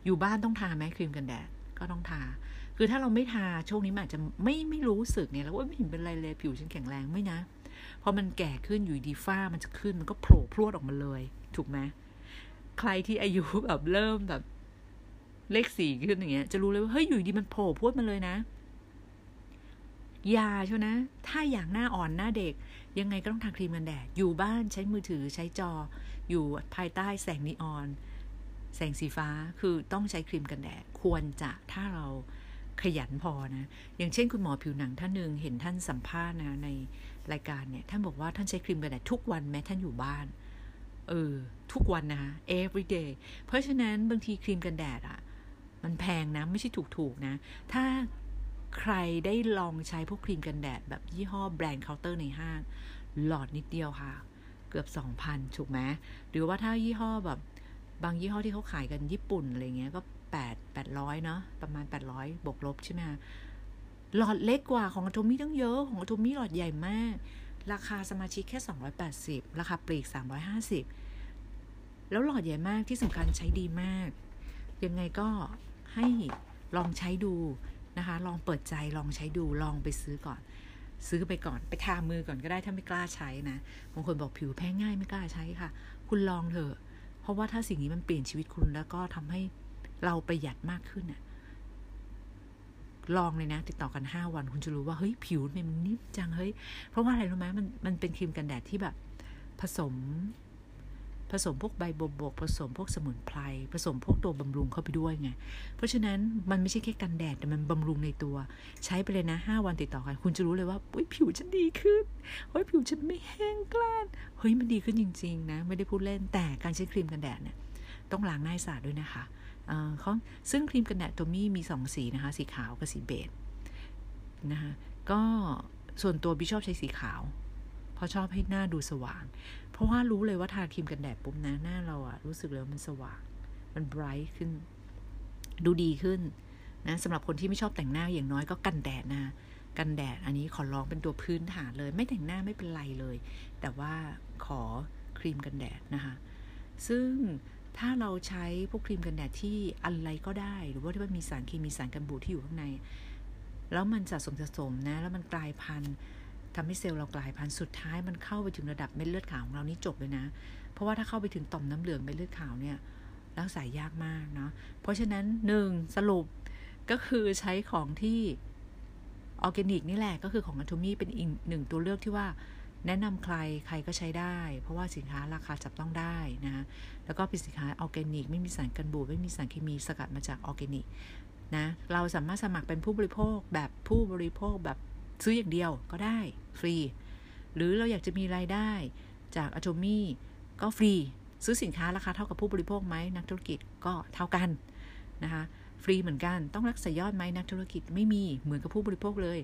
อยู่บ้านต้องทาไหมครีมกันแดดก็ต้องทา คือถ้าเราไม่ทาช่วงนี้มันอาจจะไม่ไม่รู้สึกเนี่ยแล้วว่าไม่เห็นเป็นไรเลยผิวฉันแข็งแรงไม่นะพอมันแก่ขึ้นอยู่ดีฝ้ามันจะขึ้นมันก็โผล่พรวดออกมาเลย ถูกไหมใครที่อายุแบบเริ่มแบบเลขสี่ขึ้นอย่างเงี้ย จะรู้เลยว่าเฮ้ยอยู่ดีมันโผล่พรวดมาเลยนะ ยาใช่นะ ถ้าอย่ากหน้าอ่อนหน้าเด็ก ยังไงก็ต้องทาครีมกันแดด อยู่บ้านใช้มือถือใช้จอ อยู่ภายใต้แสงนีออน แสงสีฟ้าคือต้องใช้ครีมกันแดด ควรจะถ้าเราขยันพอนะ อย่างเช่นคุณหมอผิวหนังท่านหนึ่งเห็นท่านสัมภาษณ์นะในรายการเนี่ย ท่านบอกว่าท่านใช้ครีมกันแดดทุกวันแม้ท่านอยู่บ้าน เออ ทุกวันนะคะ every day เพราะฉะนั้นบางทีครีมกันแดดอะมันแพงนะ ไม่ใช่ถูกๆนะ ถ้า ใครได้ลองใช้พวกครีมกันแดด แบบยี่ห้อแบรนด์เคาน์เตอร์ในห้าง หลอดนิดเดียวค่ะ เกือบ 2,000 ถูกไหมหรือว่าถ้ายี่ห้อแบบ บางยี่ห้อที่เขาขายกันญี่ปุ่นอะไรเงี้ยก็ 8 800 เนาะประมาณ 800 บวกลบใช่ไหมหลอดเล็กกว่าของอโทมี่ต้งเยอะ ของอโทมี่หลอดใหญ่มาก ราคาสมาชิกแค่ 280 ราคาปลีก 350 แล้วหลอดใหญ่มากที่สำคัญใช้ดีมาก ยังไงก็ให้ลองใช้ดู นะคะ ลองเปิดใจลองใช้ดูลองไปซื้อก่อน ซื้อไปก่อนไปทามือก่อนก็ได้ถ้าไม่กล้าใช้นะบางคนบอกผิวแพ้ง่ายไม่กล้าใช้ค่ะ คุณลองเถอะ เพราะว่าถ้าสิ่งนี้มันเปลี่ยนชีวิตคุณแล้วก็ทำให้เราประหยัดมากขึ้นน่ะลองเลยนะ ติดต่อกันห้าวันคุณจะรู้ว่าเฮ้ยผิวมันนิ่มจังเฮ้ยเพราะว่าอะไรรู้ไหมมันมันเป็นครีมกันแดดที่แบบผสม ผสมพวกใบบบก ผสมพวกสมุนไพร ผสมพวกตัวบำรุงเข้าไปด้วยไง เพราะฉะนั้นมันไม่ใช่แค่กันแดดแต่มันบำรุงในตัว ใช้ไปเลยนะห้าวันติดต่อกัน คุณจะรู้เลยว่าอุ้ยผิวฉันดีขึ้นเฮ้ยผิวฉันไม่แห้งกล้านเฮ้ยมันดีขึ้นจริง ๆ นะ ไม่ได้พูดเล่นแต่การใช้ครีมกันแดดเนี่ยต้องล้างหน้าสะอาดด้วยนะคะเขาซึ่งครีมกันแดดตัวมี่มีสองสีนะคะ สีขาวกับสีเบจนะคะก็ส่วนตัวบิชอบใช้สีขาว เพราะชอบให้หน้าดูสว่าง ราะว่ารู้เลยว่าทาครีมกันแดดปุ๊บนะหน้าเราอะรู้สึกเลยมันสว่าง มันไบรท์ขึ้น ดูดีขึ้นนะสำหรับคนที่ไม่ชอบแต่งหน้าอย่างน้อยก็กันแดดนะกันแดดอันนี้ขอลองเป็นตัวพื้นฐานเลย ไม่แต่งหน้าไม่เป็นไรเลย แต่ว่าขอครีมกันแดดนะคะซึ่งถ้าเราใช้พวกครีมกันแดดที่อะไรก็ได้ หรือว่าที่มันมีสารเคมีสารกันบูดที่อยู่ข้างใน แล้วมันสะสมสะสมนะ แล้วมันกลายพันธุ์ ทำให้เซลล์เรากลายพันธุ์สุดท้ายมันเข้าไปถึงระดับเม็ดเลือดขาวของเรานี่จบเลยนะ เพราะว่าถ้าเข้าไปถึงต่อมน้ำเหลืองเม็ดเลือดขาวเนี่ยรักษายากมากเนาะเพราะฉะนั้นหนึ่งสรุปก็คือใช้ของที่ออร์แกนิกนี่แหละก็คือของ Atomy เป็นอีกหนึ่งตัวเลือกที่ว่าแนะนำใครใครก็ใช้ได้ เพราะว่าสินค้าราคาจับต้องได้นะแล้วก็เป็นสินค้าออร์แกนิก ไม่มีสารกันบูดไม่มีสารเคมีสกัดมาจากออร์แกนิกนะเราสามารถสมัครเป็นผู้บริโภคแบบผู้บริโภคแบบ ซื้ออย่างเดียวก็ได้ฟรี หรือเราอยากจะมีรายได้จากอ t o m มี่ก็ฟรี ซื้อสินค้าราคาเท่ากับผู้บริโภคไหมนักธุรกิจก็เท่ากันนะคะฟรีเหมือนกันต้องรักษายอดไหมนักธุรกิจไม่มีเหมือนกับผู้บริโภคเลย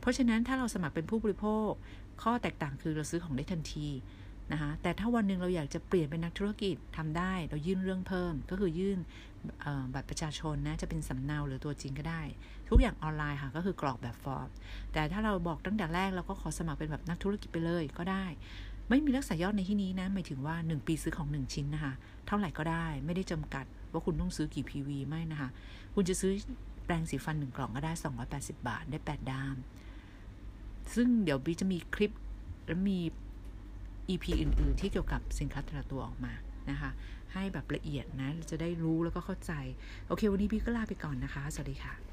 เพราะฉะนั้นถ้าเราสมัครเป็นผู้บริโภค ข้อแตกต่างคือเราซื้อของได้ทันทีนะคะแต่ถ้าวันหนึ่งเราอยากจะเปลี่ยนเป็นนักธุรกิจทำได้ เรายื่นเรื่องเพิ่ม ก็คือยื่น บัตรประชาชนนะ จะเป็นสำเนาหรือตัวจริงก็ได้ ทุกอย่างออนไลน์ค่ะ ก็คือกรอกแบบฟอร์ม แต่ถ้าเราบอกตั้งแต่แรกเราก็ขอสมัครเป็นแบบนักธุรกิจไปเลยก็ได้ ไม่มีรักษายอดในที่นี้นะ หมายถึงว่า 1 ปีซื้อของ 1 ชิ้นนะคะ เท่าไหร่ก็ได้ ไม่ได้จำกัดว่าคุณต้องซื้อกี่ PV ไม่นะคะ คุณจะซื้อแปรงสีฟันหนึ่งกล่องก็ได้ 280 บาท ได้ 8ด้าม ซึ่งเดี๋ยวบีจะมีคลิปและมี EP อื่น ๆ ที่เกี่ยวกับสินค้าแต่ละตัวออกมานะคะ ให้แบบละเอียดนะจะได้รู้แล้วก็เข้าใจ โอเค วันนี้พี่ก็ลาไปก่อนนะคะ สวัสดีค่ะ